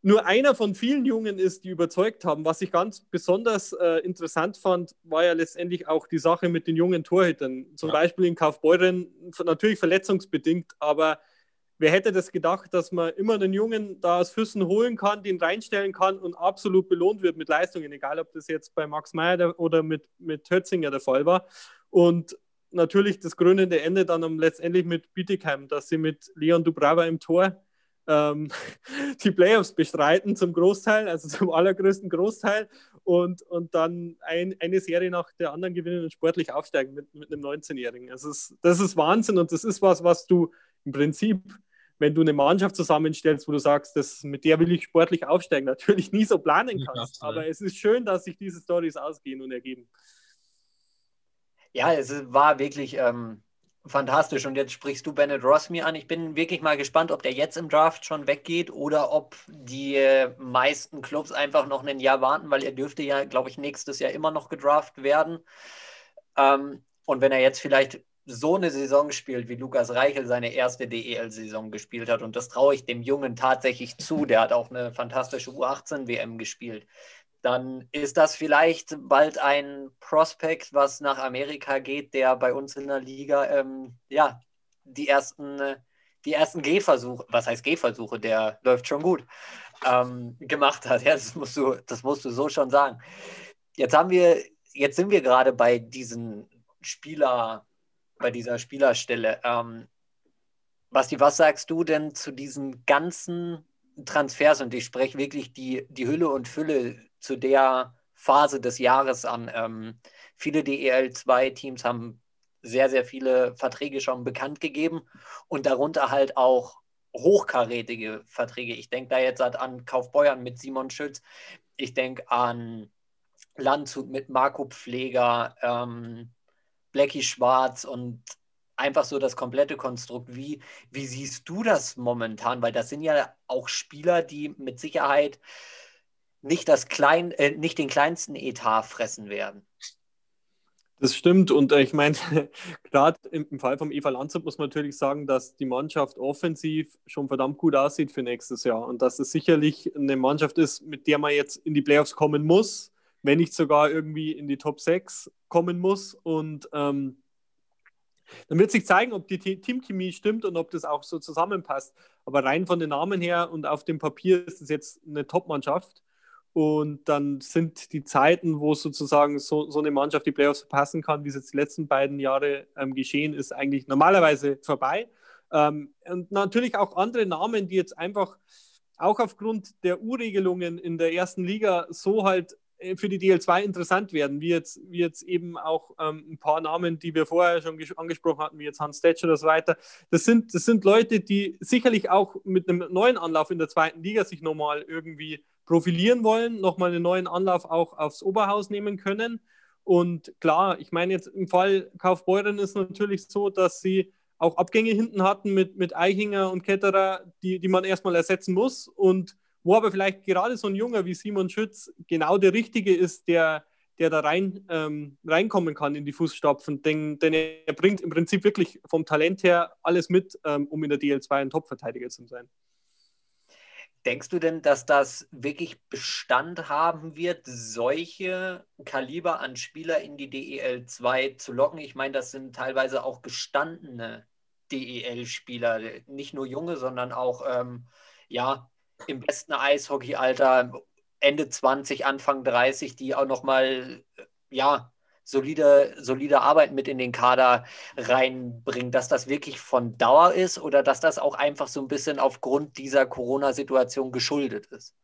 nur einer von vielen Jungen ist, die überzeugt haben. Was ich ganz besonders äh, interessant fand, war ja letztendlich auch die Sache mit den jungen Torhütern. Zum ja. Beispiel in Kaufbeuren, natürlich verletzungsbedingt, aber wer hätte das gedacht, dass man immer einen Jungen da aus Füssen holen kann, den reinstellen kann und absolut belohnt wird mit Leistungen, egal ob das jetzt bei Max Meyer oder mit, mit Hötzinger der Fall war. Und natürlich das krönende Ende dann um, letztendlich mit Bietigheim, dass sie mit Leon Dubrava im Tor ähm, die Playoffs bestreiten zum Großteil, also zum allergrößten Großteil und, und dann ein, eine Serie nach der anderen gewinnen und sportlich aufsteigen mit, mit einem 19-Jährigen. Das ist, das ist Wahnsinn und das ist was, was du im Prinzip, wenn du eine Mannschaft zusammenstellst, wo du sagst, das, mit der will ich sportlich aufsteigen, natürlich nie so planen kannst. Aber es ist schön, dass sich diese Stories ausgehen und ergeben. Ja, es war wirklich ähm, fantastisch. Und jetzt sprichst du Bennett Rossmi an. Ich bin wirklich mal gespannt, ob der jetzt im Draft schon weggeht oder ob die äh, meisten Clubs einfach noch ein Jahr warten, weil er dürfte ja, glaube ich, nächstes Jahr immer noch gedraft werden. Ähm, und wenn er jetzt vielleicht so eine Saison spielt, wie Lukas Reichel seine erste DEL-Saison gespielt hat, und das traue ich dem Jungen tatsächlich zu, der hat auch eine fantastische U18-WM gespielt dann ist das vielleicht bald ein Prospekt, was nach Amerika geht, der bei uns in der Liga ähm, ja, die ersten, die ersten Gehversuche, was heißt Gehversuche, der läuft schon gut, ähm, gemacht hat. Ja, das musst du, das musst du so schon sagen. Jetzt haben wir, jetzt sind wir gerade bei diesen Spieler, bei dieser Spielerstelle. Ähm, Basti, was sagst du denn zu diesen ganzen Transfers? Und ich spreche wirklich die, die Hülle und Fülle zu der Phase des Jahres an. Ähm, viele DEL2-Teams haben sehr, sehr viele Verträge schon bekannt gegeben und darunter halt auch hochkarätige Verträge. Ich denke da jetzt halt an Kaufbeuern mit Simon Schütz. Ich denke an Landshut mit Marco Pfleger, ähm, Blackie Schwarz und einfach so das komplette Konstrukt. Wie, wie siehst du das momentan? Weil das sind ja auch Spieler, die mit Sicherheit nicht, das klein, äh, nicht den kleinsten Etat fressen werden. Das stimmt und äh, ich meine, gerade im, Fall vom Eva Landshut muss man natürlich sagen, dass die Mannschaft offensiv schon verdammt gut aussieht für nächstes Jahr und dass es sicherlich eine Mannschaft ist, mit der man jetzt in die Playoffs kommen muss, wenn nicht sogar irgendwie in die Top 6 kommen muss und ähm, dann wird sich zeigen, ob die Teamchemie stimmt und ob das auch so zusammenpasst. Aber rein von den Namen her und auf dem Papier ist es jetzt eine Top-Mannschaft. Und dann sind die Zeiten, wo sozusagen so, so eine Mannschaft die Playoffs verpassen kann, wie es jetzt die letzten beiden Jahre ähm, geschehen ist, eigentlich normalerweise vorbei. Ähm, und natürlich auch andere Namen, die jetzt einfach auch aufgrund der U-Regelungen in der ersten Liga so halt äh, für die DL2 interessant werden, wie jetzt, wie jetzt eben auch ähm, ein paar Namen, die wir vorher schon angesprochen hatten, wie jetzt Hans Stetsch oder so weiter. Das sind, das sind Leute, die sicherlich auch mit einem neuen Anlauf in der zweiten Liga sich nochmal irgendwie profilieren wollen, nochmal einen neuen Anlauf auch aufs Oberhaus nehmen können. Und klar, ich meine jetzt im Fall Kaufbeuren ist natürlich so, dass sie auch Abgänge hinten hatten mit, mit Eichinger und Ketterer, die, die man erstmal ersetzen muss. Und wo aber vielleicht gerade so ein Junger wie Simon Schütz genau der Richtige ist, der, der da rein, ähm, reinkommen kann in die Fußstapfen. Denn, denn er bringt im Prinzip wirklich vom Talent her alles mit, ähm, um in der DL2 ein Top-Verteidiger zu sein. Denkst du denn, dass das wirklich Bestand haben wird, solche Kaliber an Spieler in die DEL 2 zu locken? Ich meine, das sind teilweise auch gestandene DEL-Spieler, nicht nur junge, sondern auch ähm, ja, im besten Eishockey-Alter, Ende 20, Anfang 30, die auch nochmal, ja, solide, solide Arbeit mit in den Kader reinbringen, dass das wirklich von Dauer ist oder dass das auch einfach so ein bisschen aufgrund dieser Corona-Situation geschuldet ist?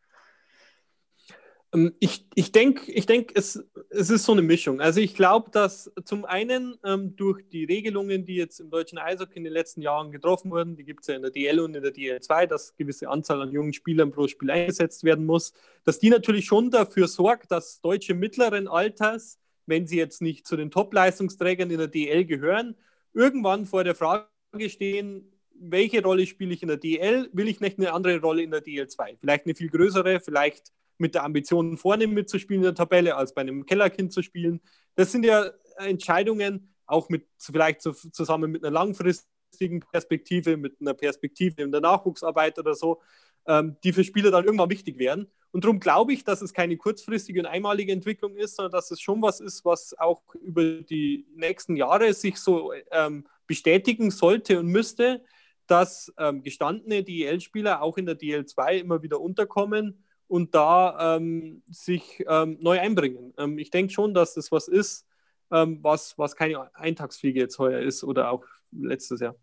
Ähm, ich, ich denke, ich denk, es, es ist so eine Mischung. Also ich glaube, dass zum einen ähm, durch die Regelungen, die jetzt im deutschen Eishockey in den letzten Jahren getroffen wurden, die gibt es ja in der DL und in der DL2, dass eine gewisse Anzahl an jungen Spielern pro Spiel eingesetzt werden muss, dass die natürlich schon dafür sorgt, dass Deutsche mittleren Alters, wenn sie jetzt nicht zu den Top-Leistungsträgern in der DL gehören, irgendwann vor der Frage stehen, welche Rolle spiele ich in der DL? Will ich nicht eine andere Rolle in der DL2? Vielleicht eine viel größere, vielleicht mit der Ambition, vorne mitzuspielen in der Tabelle, als bei einem Kellerkind zu spielen. Das sind ja Entscheidungen, auch mit vielleicht so, zusammen mit einer langfristigen Perspektive, mit einer Perspektive in der Nachwuchsarbeit oder so, ähm, die für Spieler dann irgendwann wichtig werden. Und darum glaube ich, dass es keine kurzfristige und einmalige Entwicklung ist, sondern dass es schon was ist, was auch über die nächsten Jahre sich so ähm, bestätigen sollte und müsste, dass ähm, gestandene DL-Spieler auch in der DL2 immer wieder unterkommen und da ähm, sich ähm, neu einbringen. Ähm, ich denke schon, dass das was ist, ähm, was, was keine Eintagsfliege jetzt heuer ist oder auch letztes Jahr.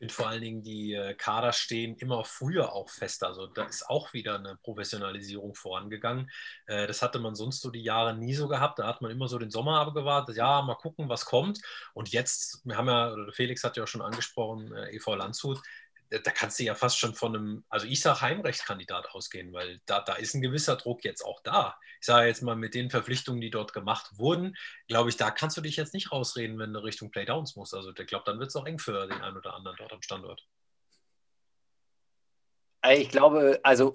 Finde vor allen Dingen, die äh, Kader stehen immer früher auch fest. Also da ist auch wieder eine Professionalisierung vorangegangen. Äh, das hatte man sonst so die Jahre nie so gehabt. Da hat man immer so den Sommer abgewartet. Ja, mal gucken, was kommt. Und jetzt, wir haben ja, Felix hat ja auch schon angesprochen, äh, EV Landshut, da kannst du ja fast schon von einem, also ich sage Heimrechtskandidat ausgehen, weil da, da ist ein gewisser Druck jetzt auch da. Ich sage jetzt mal mit den Verpflichtungen, die dort gemacht wurden, glaube ich, da kannst du dich jetzt nicht rausreden, wenn du Richtung Playdowns musst. Also ich glaube, dann wird es auch eng für den einen oder anderen dort am Standort. Ich glaube, also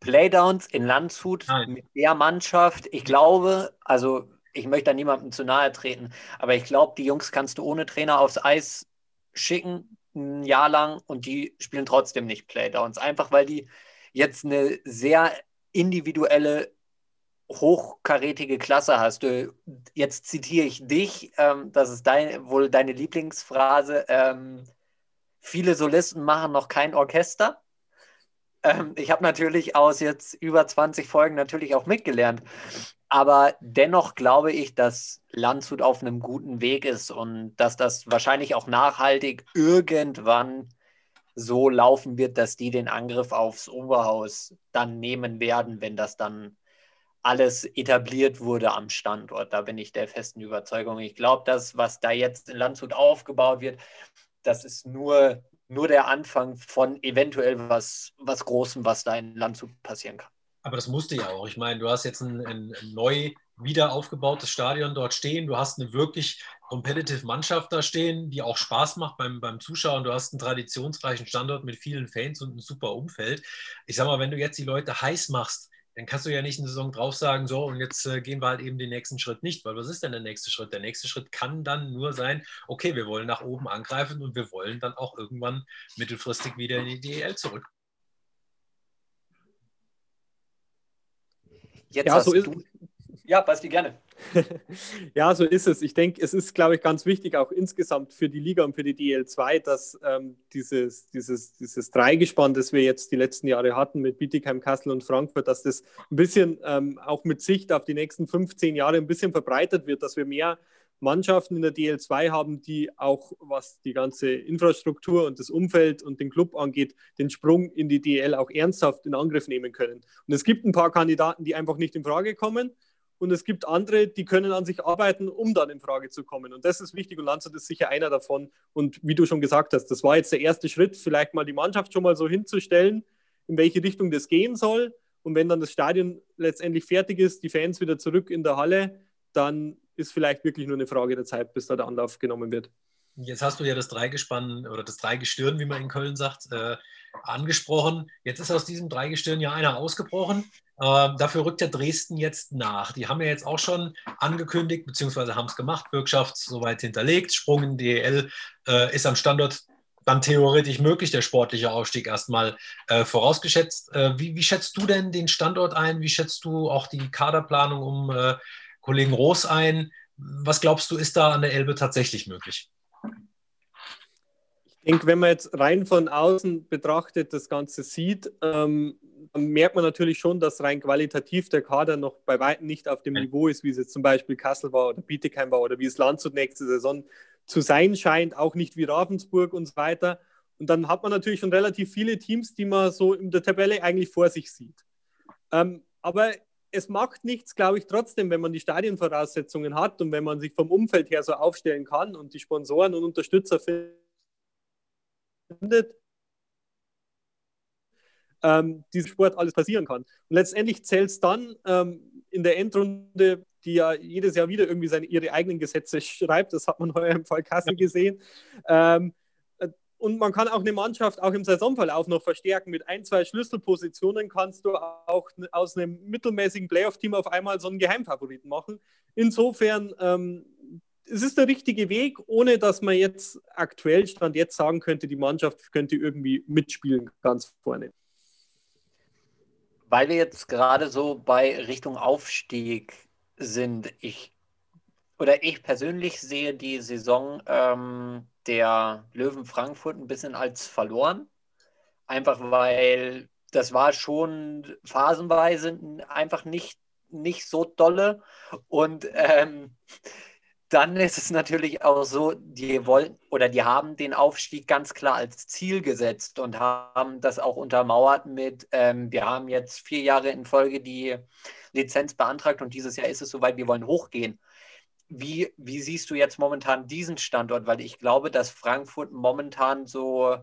Playdowns in Landshut Nein. mit der Mannschaft, ich glaube, also ich möchte da niemandem zu nahe treten, aber ich glaube, die Jungs kannst du ohne Trainer aufs Eis schicken ein Jahr lang und die spielen trotzdem nicht Playdowns. Einfach weil die jetzt eine sehr individuelle, hochkarätige Klasse hast. Jetzt zitiere ich dich, ähm, das ist dein, wohl deine Lieblingsphrase. Ähm, viele Solisten machen noch kein Orchester. Ähm, ich habe natürlich aus jetzt über 20 Folgen natürlich auch mitgelernt. Aber dennoch glaube ich, dass Landshut auf einem guten Weg ist und dass das wahrscheinlich auch nachhaltig irgendwann so laufen wird, dass die den Angriff aufs Oberhaus dann nehmen werden, wenn das dann alles etabliert wurde am Standort. Da bin ich der festen Überzeugung. Ich glaube, das, was da jetzt in Landshut aufgebaut wird, das ist nur, nur der Anfang von eventuell was, was Großem, was da in Landshut passieren kann. Aber das musste ja auch. Ich meine, du hast jetzt ein, ein neu wieder aufgebautes Stadion dort stehen. Du hast eine wirklich competitive Mannschaft da stehen, die auch Spaß macht beim, beim Zuschauen. Du hast einen traditionsreichen Standort mit vielen Fans und ein super Umfeld. Ich sag mal, wenn du jetzt die Leute heiß machst, dann kannst du ja nicht eine Saison drauf sagen, so und jetzt äh, gehen wir halt eben den nächsten Schritt nicht, weil was ist denn der nächste Schritt? Der nächste Schritt kann dann nur sein, okay, wir wollen nach oben angreifen und wir wollen dann auch irgendwann mittelfristig wieder in die DEL zurück. Jetzt ja, so ist, du, ja, Basti, gerne. ja, so ist es. Ich denke, es ist, glaube ich, ganz wichtig, auch insgesamt für die Liga und für die DL2, dass ähm, dieses, dieses, dieses Dreigespann, das wir jetzt die letzten Jahre hatten mit Bietigheim, Kassel und Frankfurt, dass das ein bisschen ähm, auch mit Sicht auf die nächsten 15 Jahre ein bisschen verbreitert wird, dass wir mehr Mannschaften in der DL2 haben, die auch, was die ganze Infrastruktur und das Umfeld und den Club angeht, den Sprung in die DL auch ernsthaft in Angriff nehmen können. Und es gibt ein paar Kandidaten, die einfach nicht in Frage kommen und es gibt andere, die können an sich arbeiten, um dann in Frage zu kommen. Und das ist wichtig und Landshut ist sicher einer davon. Und wie du schon gesagt hast, das war jetzt der erste Schritt, vielleicht mal die Mannschaft schon mal so hinzustellen, in welche Richtung das gehen soll. Und wenn dann das Stadion letztendlich fertig ist, die Fans wieder zurück in der Halle, dann ist vielleicht wirklich nur eine Frage der Zeit, bis da der Anlauf genommen wird. Jetzt hast du ja das Dreigespann oder das Dreigestirn, wie man in Köln sagt, äh, angesprochen. Jetzt ist aus diesem Dreigestirn ja einer ausgebrochen. Ähm, dafür rückt ja Dresden jetzt nach. Die haben ja jetzt auch schon angekündigt, beziehungsweise haben es gemacht, Bürgschaft soweit hinterlegt. Sprung in DEL äh, ist am Standort dann theoretisch möglich, der sportliche Aufstieg erstmal äh, vorausgeschätzt. Äh, wie, wie, schätzt du denn den Standort ein? Wie schätzt du auch die Kaderplanung um äh, Kollegen Roos ein? Was glaubst du, ist da an der Elbe tatsächlich möglich? Ich denke, wenn man jetzt rein von außen betrachtet das Ganze sieht, ähm, dann merkt man natürlich schon, dass rein qualitativ der Kader noch bei weitem nicht auf dem Niveau ist, wie es jetzt zum Beispiel Kassel war oder Bietigheim war oder wie es Landshut nächste Saison zu sein scheint, auch nicht wie Ravensburg und so weiter. Und dann hat man natürlich schon relativ viele Teams, die man so in der Tabelle eigentlich vor sich sieht. Ähm, aber es macht nichts, glaube ich, trotzdem, wenn man die Stadienvoraussetzungen hat und wenn man sich vom Umfeld her so aufstellen kann und die Sponsoren und Unterstützer findet, ähm, diesem Sport alles passieren kann. Und letztendlich zählt es dann ähm, in der Endrunde, die ja jedes Jahr wieder irgendwie seine, ihre eigenen Gesetze schreibt, das hat man heuer im Fall Kassel gesehen. Ähm, äh, und man kann auch eine Mannschaft auch im Saisonverlauf noch verstärken. Mit ein, zwei Schlüsselpositionen kannst du auch aus einem mittelmäßigen Playoff-Team auf einmal so einen Geheimfavoriten machen. Insofern ähm, es ist der richtige Weg, ohne dass man jetzt aktuell Stand jetzt sagen könnte, die Mannschaft könnte irgendwie mitspielen ganz vorne weil wir jetzt gerade so bei Richtung Aufstieg sind, ich oder ich persönlich sehe die Saison ähm, der Löwen Frankfurt ein bisschen als verloren. Einfach weil das war schon phasenweise einfach nicht, nicht so dolle. Und ähm, dann ist es natürlich auch so, die wollen oder die haben den Aufstieg ganz klar als Ziel gesetzt und haben das auch untermauert mit, ähm, wir haben jetzt vier Jahre in Folge die Lizenz beantragt und dieses Jahr ist es soweit, wir wollen hochgehen. Wie, wie siehst du jetzt momentan diesen Standort? Weil ich glaube, dass Frankfurt momentan so,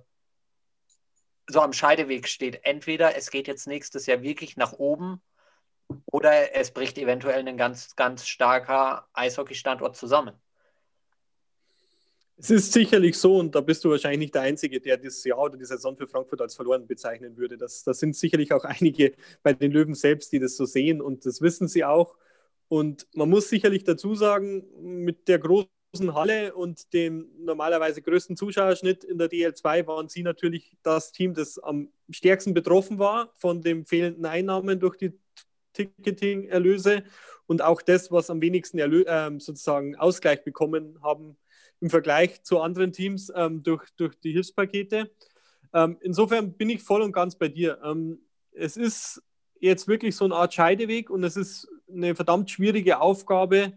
so am Scheideweg steht. Entweder es geht jetzt nächstes Jahr wirklich nach oben oder es bricht eventuell ein ganz, ganz starker Eishockey-Standort zusammen. Es ist sicherlich so, und da bist du wahrscheinlich nicht der Einzige, der dieses Jahr oder die Saison für Frankfurt als verloren bezeichnen würde. Das, das sind sicherlich auch einige bei den Löwen selbst, die das so sehen und das wissen sie auch. Und man muss sicherlich dazu sagen, mit der großen Halle und dem normalerweise größten Zuschauerschnitt in der DL2 waren sie natürlich das Team, das am stärksten betroffen war von den fehlenden Einnahmen durch die Ticketing-Erlöse und auch das, was am wenigsten Erlö äh, sozusagen Ausgleich bekommen haben im Vergleich zu anderen Teams ähm, durch, durch die Hilfspakete. Ähm, insofern bin ich voll und ganz bei dir. Ähm, es ist jetzt wirklich so eine Art Scheideweg und es ist eine verdammt schwierige Aufgabe,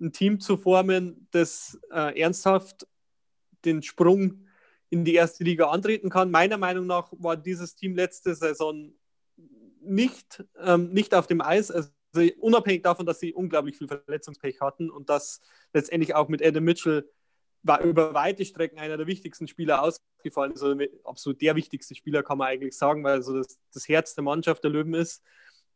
ein Team zu formen, das äh, ernsthaft den Sprung in die erste Liga antreten kann. Meiner Meinung nach war dieses Team letzte Saison nicht, ähm, nicht auf dem Eis. Also unabhängig davon, dass sie unglaublich viel Verletzungspech hatten und dass letztendlich auch mit Adam Mitchell war über weite Strecken einer der wichtigsten Spieler ausgefallen. Also absolut der wichtigste Spieler, kann man eigentlich sagen, weil so das, das Herz der Mannschaft der Löwen ist.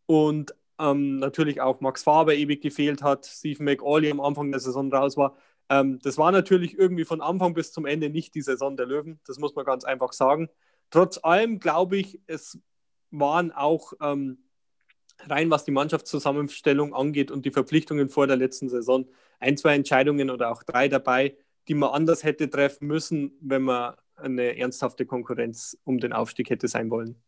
Und ähm, natürlich auch Max Faber ewig gefehlt hat, Stephen McAuley am Anfang der Saison raus war. Ähm, das war natürlich irgendwie von Anfang bis zum Ende nicht die Saison der Löwen, das muss man ganz einfach sagen. Trotz allem glaube ich, es waren auch ähm, rein, was die Mannschaftszusammenstellung angeht und die Verpflichtungen vor der letzten Saison, ein, zwei Entscheidungen oder auch drei dabei, die man anders hätte treffen müssen, wenn man eine ernsthafte Konkurrenz um den Aufstieg hätte sein wollen.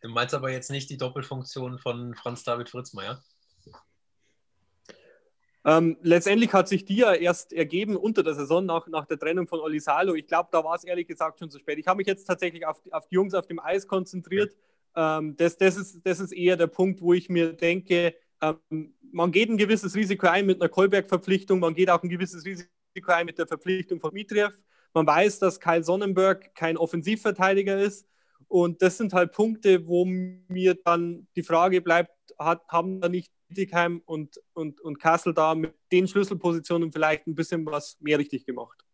Du meinst aber jetzt nicht die Doppelfunktion von Franz David Fritzmeier? Ähm, letztendlich hat sich die ja erst ergeben unter der Saison nach, nach der Trennung von Oli Salo. Ich glaube, da war es ehrlich gesagt schon zu spät. Ich habe mich jetzt tatsächlich auf, auf die Jungs auf dem Eis konzentriert. Ähm, das, das, ist, das ist eher der Punkt, wo ich mir denke, ähm, man geht ein gewisses Risiko ein mit einer Kolberg-Verpflichtung, man geht auch ein gewisses Risiko ein mit der Verpflichtung von Mitriev. Man weiß, dass Kyle Sonnenberg kein Offensivverteidiger ist. Und das sind halt Punkte, wo mir dann die Frage bleibt, hat, haben da nicht Bietigheim und, und, und Kassel da mit den Schlüsselpositionen vielleicht ein bisschen was mehr richtig gemacht?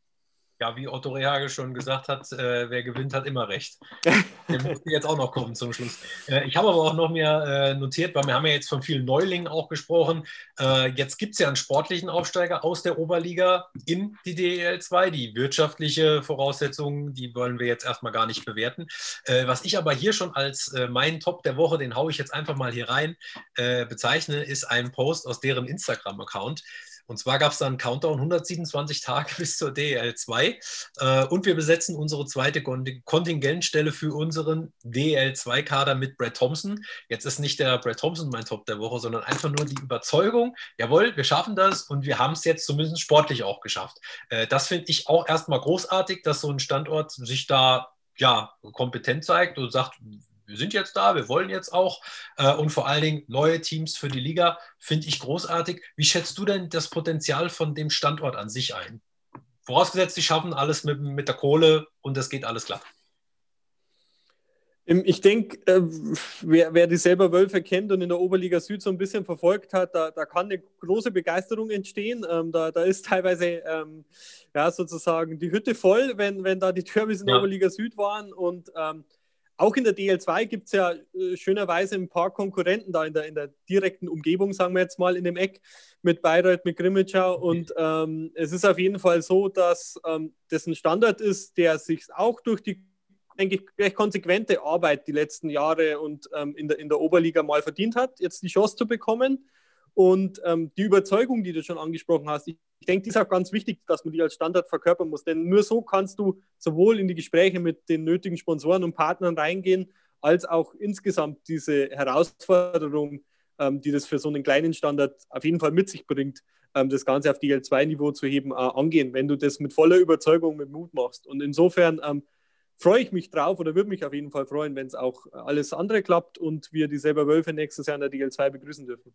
Ja, wie Otto Rehage schon gesagt hat, äh, wer gewinnt, hat immer recht. Der muss jetzt auch noch kommen zum Schluss. Äh, ich habe aber auch noch mir äh, notiert, weil wir haben ja jetzt von vielen Neulingen auch gesprochen. Äh, jetzt gibt es ja einen sportlichen Aufsteiger aus der Oberliga in die DEL 2. Die wirtschaftliche Voraussetzungen, die wollen wir jetzt erstmal gar nicht bewerten. Äh, was ich aber hier schon als äh, meinen Top der Woche, den haue ich jetzt einfach mal hier rein, bezeichne, ist ein Post aus deren Instagram-Account. Und zwar gab es dann einen Countdown 127 Tage bis zur DL2 äh, und wir besetzen unsere zweite Kontingentstelle für unseren DL2-Kader mit Brad Thompson. Jetzt ist nicht der Brad Thompson mein Top der Woche, sondern einfach nur die Überzeugung, jawohl, wir schaffen das und wir haben es jetzt zumindest sportlich auch geschafft. Äh, das finde ich auch erstmal großartig, dass so ein Standort sich da ja, kompetent zeigt und sagt, wir sind jetzt da, wir wollen jetzt auch äh, und vor allen Dingen neue Teams für die Liga finde ich großartig. Wie schätzt du denn das Potenzial von dem Standort an sich ein? Vorausgesetzt, die schaffen alles mit, mit der Kohle und das geht alles glatt. Ich denke, äh, wer, wer die selber Wölfe kennt und in der Oberliga Süd so ein bisschen verfolgt hat, da, da kann eine große Begeisterung entstehen. Ähm, da, da ist teilweise ähm, ja, sozusagen die Hütte voll, wenn, wenn da die Derbys in der ja. Oberliga Süd waren. Und ähm, auch in der DL2 gibt es ja äh, schönerweise ein paar Konkurrenten da in der, in der direkten Umgebung, sagen wir jetzt mal, in dem Eck mit Bayreuth, mit Grimmitschau. Und ähm, es ist auf jeden Fall so, dass ähm, das ein Standard ist, der sich auch durch die, denke ich, recht konsequente Arbeit die letzten Jahre und ähm, in, der, in der Oberliga mal verdient hat, jetzt die Chance zu bekommen. Und ähm, die Überzeugung, die du schon angesprochen hast, ich, ich denke, die ist auch ganz wichtig, dass man die als Standard verkörpern muss. Denn nur so kannst du sowohl in die Gespräche mit den nötigen Sponsoren und Partnern reingehen, als auch insgesamt diese Herausforderung, ähm, die das für so einen kleinen Standard auf jeden Fall mit sich bringt, ähm, das Ganze auf die L2-Niveau zu heben, äh, angehen, wenn du das mit voller Überzeugung, mit Mut machst. Und insofern ähm, freue ich mich drauf oder würde mich auf jeden Fall freuen, wenn es auch alles andere klappt und wir die selber Wölfe nächstes Jahr in der DL2 begrüßen dürfen.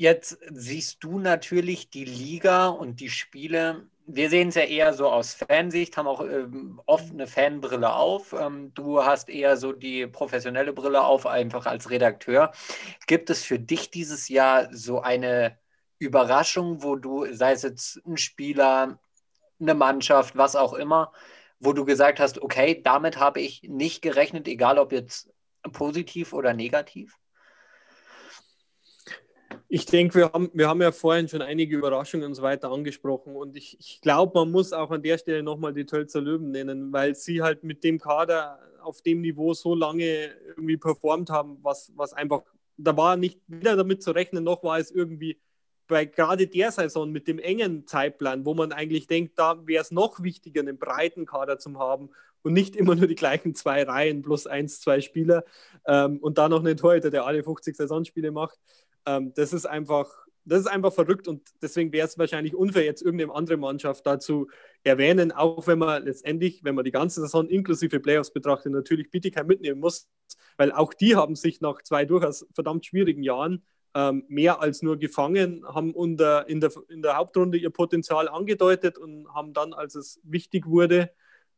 Jetzt siehst du natürlich die Liga und die Spiele. Wir sehen es ja eher so aus Fansicht, haben auch ähm, oft eine Fanbrille auf. Ähm, du hast eher so die professionelle Brille auf, einfach als Redakteur. Gibt es für dich dieses Jahr so eine Überraschung, wo du, sei es jetzt ein Spieler, eine Mannschaft, was auch immer, wo du gesagt hast, okay, damit habe ich nicht gerechnet, egal ob jetzt positiv oder negativ? Ich denke, wir haben, wir haben ja vorhin schon einige Überraschungen und so weiter angesprochen. Und ich, ich glaube, man muss auch an der Stelle nochmal die Tölzer Löwen nennen, weil sie halt mit dem Kader auf dem Niveau so lange irgendwie performt haben, was, was einfach, da war nicht wieder damit zu rechnen, noch war es irgendwie bei gerade der Saison mit dem engen Zeitplan, wo man eigentlich denkt, da wäre es noch wichtiger, einen breiten Kader zu haben und nicht immer nur die gleichen zwei Reihen plus eins, zwei Spieler ähm, und da noch einen Torhüter, der alle 50 Saisonspiele macht. Ähm, das ist einfach, das ist einfach verrückt und deswegen wäre es wahrscheinlich unfair, jetzt irgendeine andere Mannschaft dazu erwähnen, auch wenn man letztendlich, wenn man die ganze Saison inklusive Playoffs betrachtet, natürlich Bietigheim mitnehmen muss, weil auch die haben sich nach zwei durchaus verdammt schwierigen Jahren ähm, mehr als nur gefangen, haben unter, in, der, in der Hauptrunde ihr Potenzial angedeutet und haben dann, als es wichtig wurde,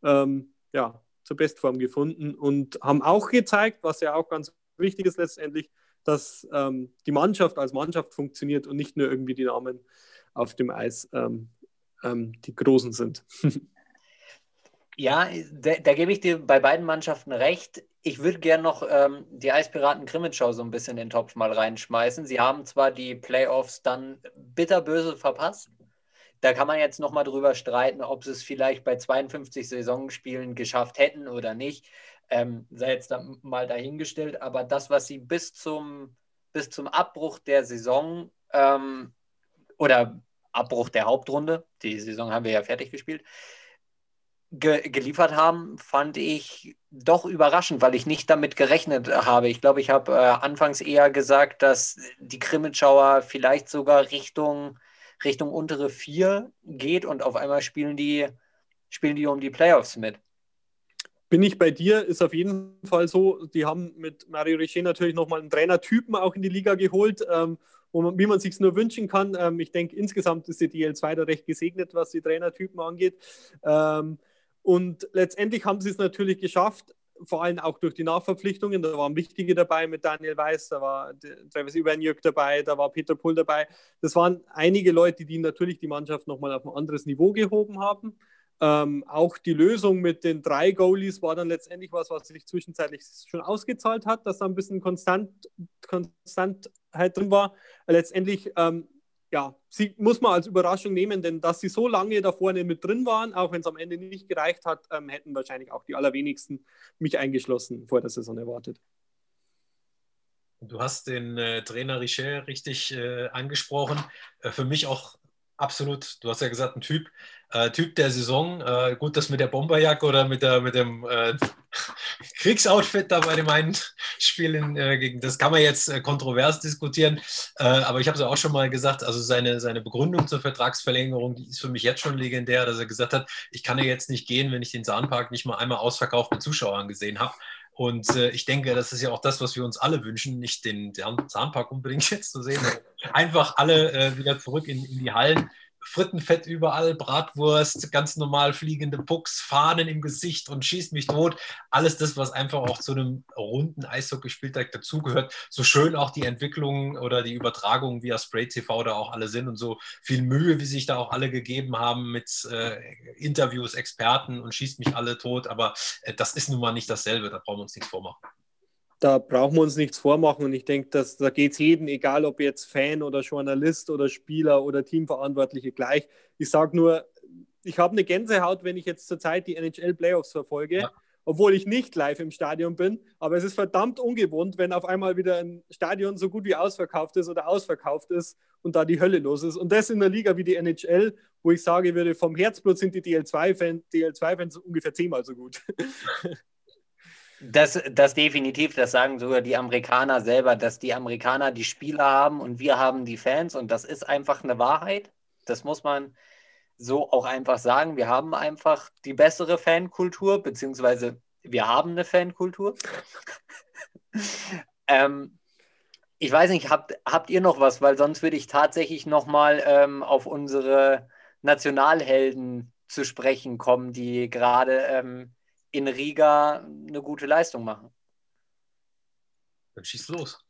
ähm, ja, zur Bestform gefunden und haben auch gezeigt, was ja auch ganz wichtig ist letztendlich, dass ähm, die Mannschaft als Mannschaft funktioniert und nicht nur irgendwie die Namen auf dem Eis ähm, ähm, die Großen sind. ja, da, da, gebe ich dir bei beiden Mannschaften recht. Ich würde gerne noch ähm, die Eispiraten Grimmitschau so ein bisschen in den Topf mal reinschmeißen. Sie haben zwar die Playoffs dann bitterböse verpasst. Da kann man jetzt noch mal drüber streiten, ob sie es vielleicht bei 52 Saisonspielen geschafft hätten oder nicht ähm, sei jetzt da mal dahingestellt, aber das, was sie bis zum, bis zum Abbruch der Saison ähm, oder Abbruch der Hauptrunde, die Saison haben wir ja fertig gespielt, ge geliefert haben, fand ich doch überraschend, weil ich nicht damit gerechnet habe. Ich glaube, ich habe äh, anfangs eher gesagt, dass die Krimitschauer vielleicht sogar Richtung, Richtung untere vier geht und auf einmal spielen die, spielen die um die Playoffs mit bin ich bei dir, ist auf jeden Fall so. Die haben mit Mario Richer natürlich nochmal einen Trainertypen auch in die Liga geholt, ähm, man, wie man sich nur wünschen kann. Ähm, ich denke, insgesamt ist die DL2 da recht gesegnet, was die Trainertypen angeht. Ähm, und letztendlich haben sie es natürlich geschafft, vor allem auch durch die Nachverpflichtungen. Da waren wichtige dabei mit Daniel Weiß, da war Travis Ivanjuk dabei, da war Peter Pull dabei. Das waren einige Leute, die natürlich die Mannschaft nochmal auf ein anderes Niveau gehoben haben. Ähm, auch die Lösung mit den drei Goalies war dann letztendlich was, was sich zwischenzeitlich schon ausgezahlt hat, dass da ein bisschen Konstant, Konstantheit drin war. Letztendlich, ähm, ja, sie muss man als Überraschung nehmen, denn dass sie so lange da vorne mit drin waren, auch wenn es am Ende nicht gereicht hat, ähm, hätten wahrscheinlich auch die allerwenigsten mich eingeschlossen vor der Saison erwartet. Du hast den äh, Trainer Richet richtig äh, angesprochen. Äh, für mich auch absolut, du hast ja gesagt, ein Typ, äh, Typ der Saison. Äh, gut, das mit der Bomberjacke oder mit, der, mit dem äh, Kriegsoutfit da bei dem einen Spiel, in, äh, gegen, das kann man jetzt äh, kontrovers diskutieren. Äh, aber ich habe es ja auch schon mal gesagt, also seine, seine Begründung zur Vertragsverlängerung, die ist für mich jetzt schon legendär, dass er gesagt hat, ich kann ja jetzt nicht gehen, wenn ich den Sahnpark nicht mal einmal ausverkauft mit Zuschauern gesehen habe. Und äh, ich denke, das ist ja auch das, was wir uns alle wünschen, nicht den Zahnpark unbedingt jetzt zu sehen, einfach alle äh, wieder zurück in, in, die Hallen. Frittenfett überall, Bratwurst, ganz normal fliegende Pucks, Fahnen im Gesicht und schießt mich tot. Alles das, was einfach auch zu einem runden Eishockeyspieltag dazugehört. So schön auch die Entwicklung oder die Übertragung via Spray TV da auch alle sind und so viel Mühe, wie sich da auch alle gegeben haben mit äh, Interviews, Experten und schießt mich alle tot. Aber äh, das ist nun mal nicht dasselbe, da brauchen wir uns nichts vormachen da brauchen wir uns nichts vormachen. Und ich denke, dass da geht es jedem, egal ob jetzt Fan oder Journalist oder Spieler oder Teamverantwortliche gleich. Ich sage nur, ich habe eine Gänsehaut, wenn ich jetzt zurzeit die NHL-Playoffs verfolge, ja. obwohl ich nicht live im Stadion bin. Aber es ist verdammt ungewohnt, wenn auf einmal wieder ein Stadion so gut wie ausverkauft ist oder ausverkauft ist und da die Hölle los ist. Und das in einer Liga wie die NHL, wo ich sage würde, vom Herzblut sind die DL2-Fans DL2 ungefähr zehnmal so gut. Das, das definitiv, das sagen sogar die Amerikaner selber, dass die Amerikaner die Spieler haben und wir haben die Fans und das ist einfach eine Wahrheit. Das muss man so auch einfach sagen. Wir haben einfach die bessere Fankultur, beziehungsweise wir haben eine Fankultur. ähm, ich weiß nicht, habt, habt ihr noch was, weil sonst würde ich tatsächlich nochmal ähm, auf unsere Nationalhelden zu sprechen kommen, die gerade ähm, in Riga eine gute Leistung machen. Dann schieß los.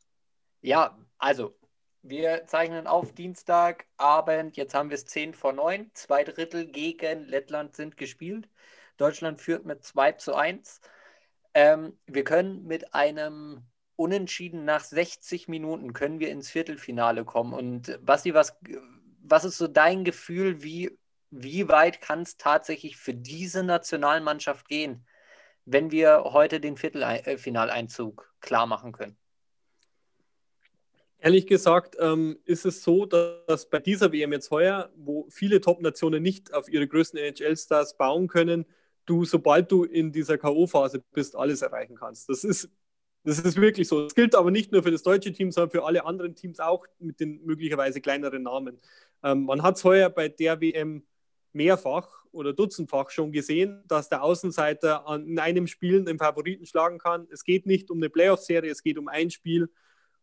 Ja, also wir zeichnen auf Dienstagabend. Jetzt haben wir es 10 vor 9. Zwei Drittel gegen Lettland sind gespielt. Deutschland führt mit 2 zu 1. Ähm, wir können mit einem Unentschieden nach 60 Minuten können wir ins Viertelfinale kommen. Und Basti, was, was ist so dein Gefühl, wie, wie weit kann es tatsächlich für diese Nationalmannschaft gehen? Wenn wir heute den Viertelfinaleinzug klar machen können? Ehrlich gesagt ähm, ist es so, dass bei dieser WM jetzt heuer, wo viele Top-Nationen nicht auf ihre größten NHL-Stars bauen können, du, sobald du in dieser K.O.-Phase bist, alles erreichen kannst. Das ist Das ist wirklich so. Das gilt aber nicht nur für das deutsche Team, sondern für alle anderen Teams auch mit den möglicherweise kleineren Namen. Ähm, man hat es heuer bei der WM mehrfach oder dutzendfach schon gesehen, dass der Außenseiter an, in einem Spiel den Favoriten schlagen kann. Es geht nicht um eine Playoff-Serie, es geht um ein Spiel.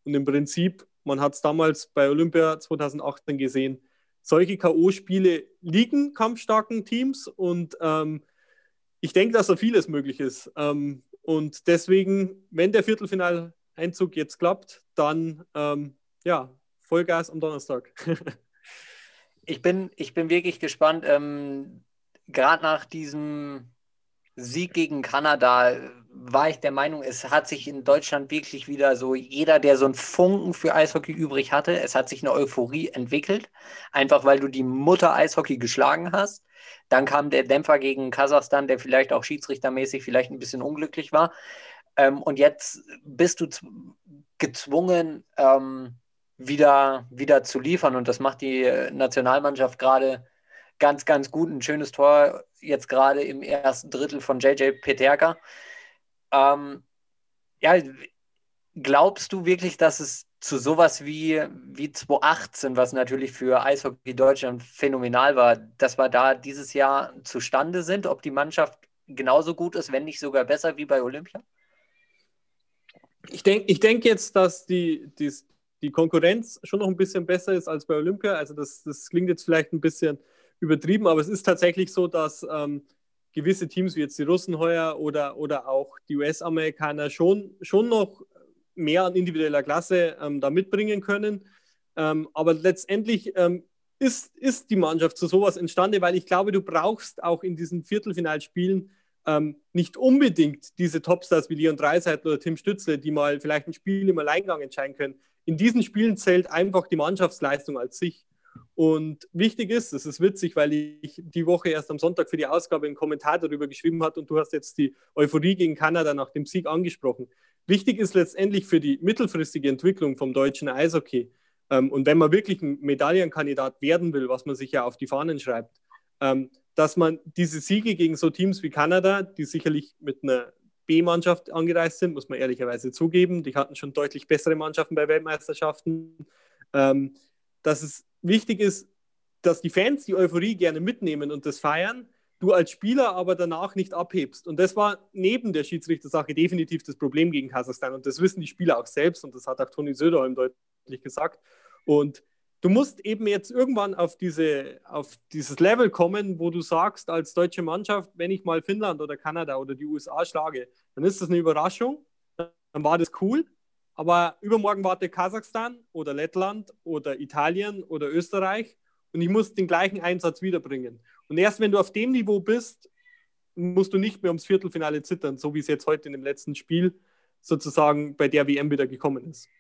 Und im Prinzip, man hat es damals bei Olympia 2018 gesehen, solche K.O.-Spiele liegen kampfstarken Teams und ähm, ich denke, dass da vieles möglich ist. Ähm, und deswegen, wenn der Viertelfinaleinzug jetzt klappt, dann ähm, ja, Vollgas am Donnerstag. ich, bin, ich bin wirklich gespannt. Ähm, Gerade nach diesem Sieg gegen Kanada war ich der Meinung, es hat sich in Deutschland wirklich wieder so, jeder, der so einen Funken für Eishockey übrig hatte, es hat sich eine Euphorie entwickelt, einfach weil du die Mutter Eishockey geschlagen hast. Dann kam der Dämpfer gegen Kasachstan, der vielleicht auch schiedsrichtermäßig vielleicht ein bisschen unglücklich war. Ähm, und jetzt bist du gezwungen, ähm, wieder, wieder zu liefern. Und das macht die Nationalmannschaft gerade ganz, ganz gut. Ein schönes Tor jetzt gerade im ersten Drittel von JJ Peterka. Ähm, ja, glaubst du wirklich, dass es zu sowas wie, wie 2018, was natürlich für Eishockey Deutschland phänomenal war, dass wir da dieses Jahr zustande sind, ob die Mannschaft genauso gut ist, wenn nicht sogar besser wie bei Olympia? Ich denke ich denk jetzt, dass die, die, die Konkurrenz schon noch ein bisschen besser ist als bei Olympia. Also das, das klingt jetzt vielleicht ein bisschen übertrieben, aber es ist tatsächlich so, dass ähm, gewisse Teams wie jetzt die Russen heuer oder, oder auch die US-Amerikaner schon, schon noch mehr an individueller Klasse ähm, da mitbringen können. Ähm, aber letztendlich ähm, ist, ist die Mannschaft zu sowas entstanden, weil ich glaube, du brauchst auch in diesen Viertelfinalspielen ähm, nicht unbedingt diese Topstars wie Leon Dreiseitel oder Tim Stützle, die mal vielleicht ein Spiel im Alleingang entscheiden können. In diesen Spielen zählt einfach die Mannschaftsleistung als sich. Und wichtig ist, es ist witzig, weil ich die Woche erst am Sonntag für die Ausgabe einen Kommentar darüber geschrieben habe und du hast jetzt die Euphorie gegen Kanada nach dem Sieg angesprochen. Wichtig ist letztendlich für die mittelfristige Entwicklung vom deutschen Eishockey. Ähm, und wenn man wirklich ein Medaillenkandidat werden will, was man sich ja auf die Fahnen schreibt, ähm, dass man diese Siege gegen so Teams wie Kanada, die sicherlich mit einer B-Mannschaft angereist sind, muss man ehrlicherweise zugeben, die hatten schon deutlich bessere Mannschaften bei Weltmeisterschaften, ähm, dass es wichtig ist, dass die Fans die Euphorie gerne mitnehmen und das feiern, du als Spieler aber danach nicht abhebst. Und das war neben der Schiedsrichtersache definitiv das Problem gegen Kasachstan. Und das wissen die Spieler auch selbst und das hat auch Toni Söderholm deutlich gesagt. Und du musst eben jetzt irgendwann auf, diese, auf dieses Level kommen, wo du sagst, als deutsche Mannschaft, wenn ich mal Finnland oder Kanada oder die USA schlage, dann ist das eine Überraschung, dann war das cool. Aber übermorgen wartet Kasachstan oder Lettland oder Italien oder Österreich und ich muss den gleichen Einsatz wiederbringen. Und erst wenn du auf dem Niveau bist, musst du nicht mehr ums Viertelfinale zittern, so wie es jetzt heute in dem letzten Spiel sozusagen bei der WM wieder gekommen ist.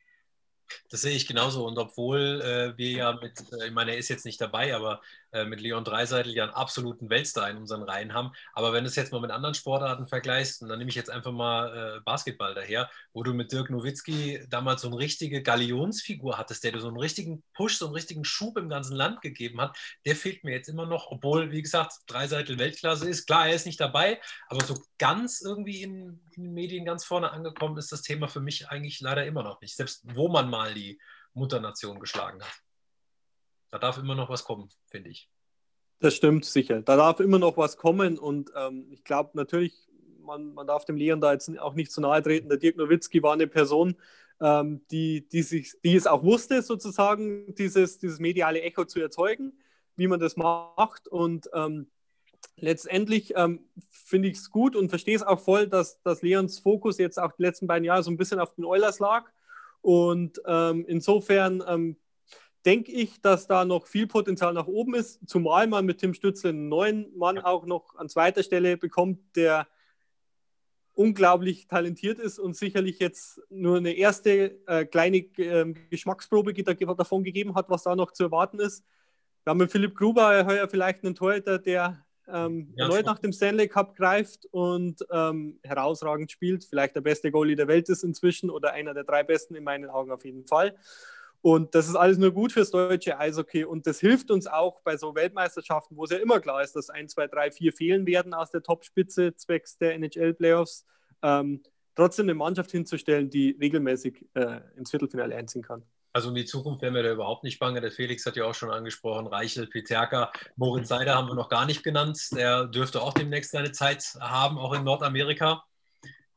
Das sehe ich genauso. Und obwohl äh, wir ja mit, äh, ich meine, er ist jetzt nicht dabei, aber äh, mit Leon Dreiseitel ja einen absoluten Weltstar in unseren Reihen haben. Aber wenn du es jetzt mal mit anderen Sportarten vergleichst, und dann nehme ich jetzt einfach mal äh, Basketball daher, wo du mit Dirk Nowitzki damals so eine richtige Galionsfigur hattest, der dir so einen richtigen Push, so einen richtigen Schub im ganzen Land gegeben hat, der fehlt mir jetzt immer noch, obwohl, wie gesagt, Dreiseitel Weltklasse ist. Klar, er ist nicht dabei, aber so ganz irgendwie in, in den Medien ganz vorne angekommen ist das Thema für mich eigentlich leider immer noch nicht. Selbst wo man mal die Mutternation geschlagen hat. Da darf immer noch was kommen, finde ich. Das stimmt sicher. Da darf immer noch was kommen und ähm, ich glaube natürlich, man, man darf dem Leon da jetzt auch nicht zu nahe treten. Der Dirk Nowitzki war eine Person, ähm, die, die, sich, die es auch wusste, sozusagen dieses, dieses mediale Echo zu erzeugen, wie man das macht. Und ähm, letztendlich ähm, finde ich es gut und verstehe es auch voll, dass, dass Leons Fokus jetzt auch die letzten beiden Jahre so ein bisschen auf den Eulers lag. Und ähm, insofern ähm, denke ich, dass da noch viel Potenzial nach oben ist, zumal man mit Tim Stützle einen neuen Mann auch noch an zweiter Stelle bekommt, der unglaublich talentiert ist und sicherlich jetzt nur eine erste äh, kleine äh, Geschmacksprobe davon gegeben hat, was da noch zu erwarten ist. Wir haben mit Philipp Gruber heuer vielleicht einen Torhüter, der ähm, ja, erneut nach dem Stanley Cup greift und ähm, herausragend spielt. Vielleicht der beste Goalie der Welt ist inzwischen oder einer der drei besten in meinen Augen auf jeden Fall. Und das ist alles nur gut fürs deutsche Eishockey. Und das hilft uns auch bei so Weltmeisterschaften, wo es ja immer klar ist, dass 1, 2, 3, 4 fehlen werden aus der Topspitze zwecks der NHL-Playoffs. Ähm, trotzdem eine Mannschaft hinzustellen, die regelmäßig äh, ins Viertelfinale einziehen kann. Also um die Zukunft wären wir da überhaupt nicht bange. Der Felix hat ja auch schon angesprochen, Reichel, Peterka, Moritz Seider haben wir noch gar nicht genannt. Der dürfte auch demnächst seine Zeit haben, auch in Nordamerika.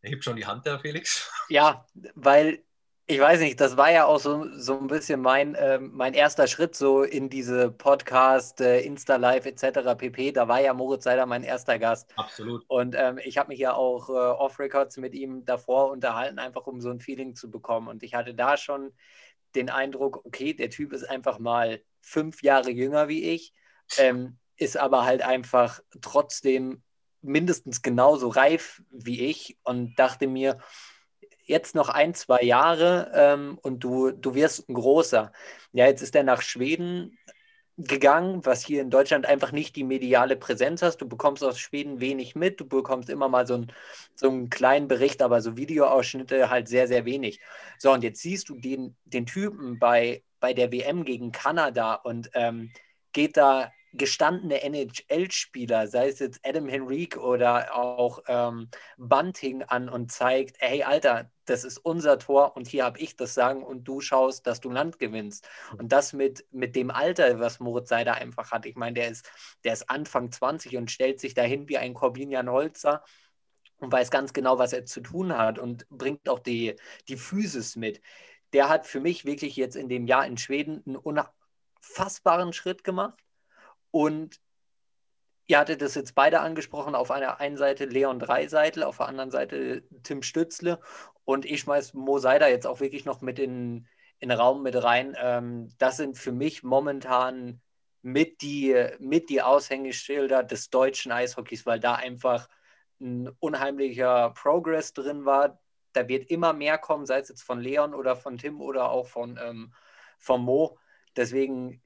Er hebt schon die Hand, der Felix. Ja, weil ich weiß nicht, das war ja auch so, so ein bisschen mein, äh, mein erster Schritt so in diese Podcast, äh, Insta-Live etc. pp. Da war ja Moritz Seider mein erster Gast. Absolut. Und ähm, ich habe mich ja auch äh, off-Records mit ihm davor unterhalten, einfach um so ein Feeling zu bekommen. Und ich hatte da schon den Eindruck, okay, der Typ ist einfach mal fünf Jahre jünger wie ich, ähm, ist aber halt einfach trotzdem mindestens genauso reif wie ich und dachte mir, jetzt noch ein, zwei Jahre ähm, und du, du wirst ein großer. Ja, jetzt ist er nach Schweden gegangen, was hier in Deutschland einfach nicht die mediale Präsenz hast. Du bekommst aus Schweden wenig mit, du bekommst immer mal so, ein, so einen kleinen Bericht, aber so Videoausschnitte halt sehr, sehr wenig. So, und jetzt siehst du den, den Typen bei, bei der WM gegen Kanada und ähm, geht da gestandene NHL-Spieler, sei es jetzt Adam Henrique oder auch ähm, Bunting an und zeigt, hey Alter, das ist unser Tor und hier habe ich das Sagen und du schaust, dass du Land gewinnst. Und das mit, mit dem Alter, was Moritz Seider einfach hat. Ich meine, der ist, der ist Anfang 20 und stellt sich dahin wie ein Corbinian Holzer und weiß ganz genau, was er zu tun hat und bringt auch die, die Physis mit. Der hat für mich wirklich jetzt in dem Jahr in Schweden einen unfassbaren Schritt gemacht und ihr hattet das jetzt beide angesprochen, auf einer einen Seite Leon Dreiseitel, auf der anderen Seite Tim Stützle und ich schmeiß Mo Seider jetzt auch wirklich noch mit in, den Raum mit rein. Ähm, das sind für mich momentan mit die, mit die Aushängeschilder des deutschen Eishockeys, weil da einfach ein unheimlicher Progress drin war. Da wird immer mehr kommen, sei es jetzt von Leon oder von Tim oder auch von, ähm, von Mo. Deswegen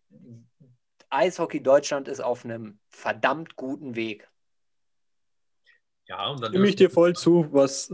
Eishockey Deutschland ist auf einem verdammt guten Weg. Ja, und dann stimme ich dir voll zu, was,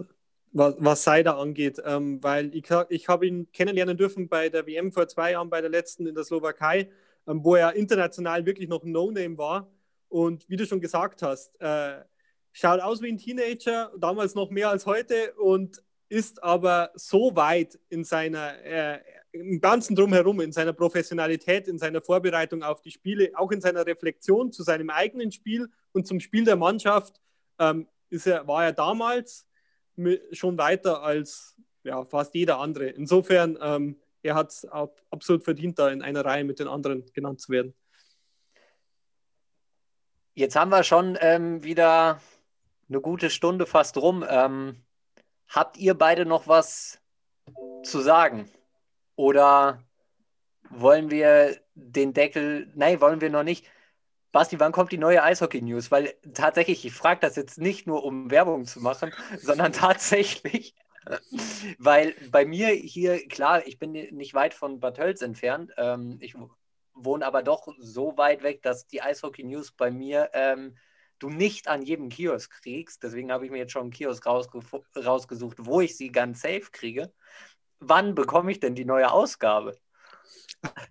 was, was Seider angeht, ähm, weil ich, ich habe ihn kennenlernen dürfen bei der WM vor zwei Jahren, bei der letzten in der Slowakei, ähm, wo er international wirklich noch ein No-Name war. Und wie du schon gesagt hast, äh, schaut aus wie ein Teenager, damals noch mehr als heute und ist aber so weit in seiner äh, im Ganzen drumherum, in seiner Professionalität, in seiner Vorbereitung auf die Spiele, auch in seiner Reflexion zu seinem eigenen Spiel und zum Spiel der Mannschaft, ähm, ist er, war er damals schon weiter als ja, fast jeder andere. Insofern, ähm, er hat es absolut verdient, da in einer Reihe mit den anderen genannt zu werden. Jetzt haben wir schon ähm, wieder eine gute Stunde fast rum. Ähm, habt ihr beide noch was zu sagen? Oder wollen wir den Deckel, nein, wollen wir noch nicht. Basti, wann kommt die neue Eishockey-News? Weil tatsächlich, ich frage das jetzt nicht nur, um Werbung zu machen, sondern tatsächlich, weil bei mir hier, klar, ich bin nicht weit von Bad Hölz entfernt. Ähm, ich wohne aber doch so weit weg, dass die Eishockey-News bei mir ähm, du nicht an jedem Kiosk kriegst. Deswegen habe ich mir jetzt schon einen Kiosk rausgesucht, wo ich sie ganz safe kriege wann bekomme ich denn die neue Ausgabe?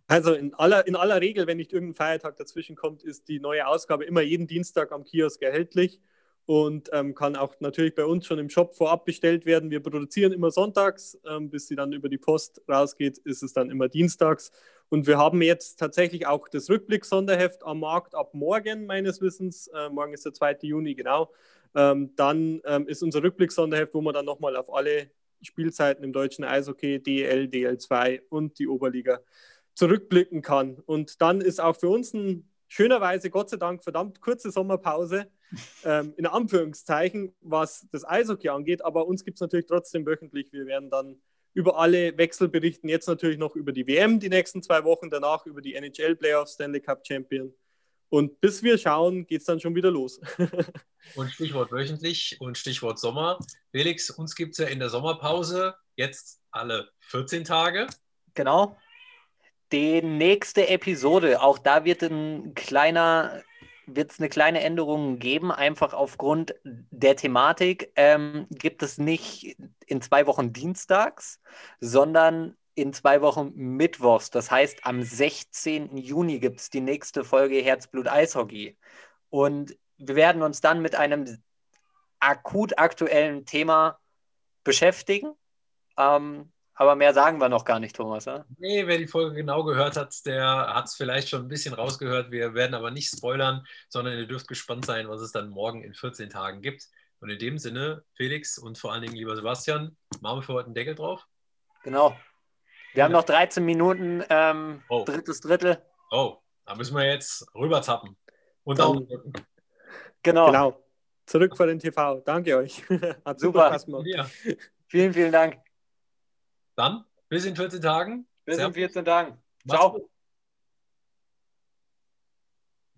Also in aller, in aller Regel, wenn nicht irgendein Feiertag dazwischen kommt, ist die neue Ausgabe immer jeden Dienstag am Kiosk erhältlich und ähm, kann auch natürlich bei uns schon im Shop vorab bestellt werden. Wir produzieren immer sonntags, ähm, bis sie dann über die Post rausgeht, ist es dann immer dienstags. Und wir haben jetzt tatsächlich auch das Rückblick-Sonderheft am Markt ab morgen, meines Wissens. Äh, morgen ist der 2. Juni, genau. Ähm, dann ähm, ist unser Rückblick-Sonderheft, wo man dann nochmal auf alle Spielzeiten im deutschen Eishockey, DL, DL2 und die Oberliga zurückblicken kann. Und dann ist auch für uns ein schönerweise, Gott sei Dank, verdammt kurze Sommerpause, ähm, in Anführungszeichen, was das Eishockey angeht. Aber uns gibt es natürlich trotzdem wöchentlich. Wir werden dann über alle Wechsel berichten. Jetzt natürlich noch über die WM die nächsten zwei Wochen, danach über die NHL Playoffs, Stanley Cup Champion und bis wir schauen, geht es dann schon wieder los. und Stichwort wöchentlich und Stichwort Sommer. Felix, uns gibt es ja in der Sommerpause jetzt alle 14 Tage. Genau. Die nächste Episode, auch da wird ein kleiner, wird es eine kleine Änderung geben, einfach aufgrund der Thematik. Ähm, gibt es nicht in zwei Wochen dienstags, sondern in zwei Wochen Mittwochs. Das heißt, am 16. Juni gibt es die nächste Folge Herzblut Eishockey. Und wir werden uns dann mit einem akut aktuellen Thema beschäftigen. Ähm, aber mehr sagen wir noch gar nicht, Thomas. Ja? Nee, wer die Folge genau gehört hat, der hat es vielleicht schon ein bisschen rausgehört. Wir werden aber nicht spoilern, sondern ihr dürft gespannt sein, was es dann morgen in 14 Tagen gibt. Und in dem Sinne, Felix und vor allen Dingen lieber Sebastian, machen wir für heute einen Deckel drauf. Genau. Wir haben noch 13 Minuten, ähm, oh. drittes Drittel. Oh, da müssen wir jetzt rüberzappen. Und dann, genau. genau. Zurück vor den TV. Danke euch. Hat super Spaß gemacht. Ja. Vielen, vielen Dank. Dann bis in 14 Tagen. Bis Servus. in 14 Tagen. Ciao.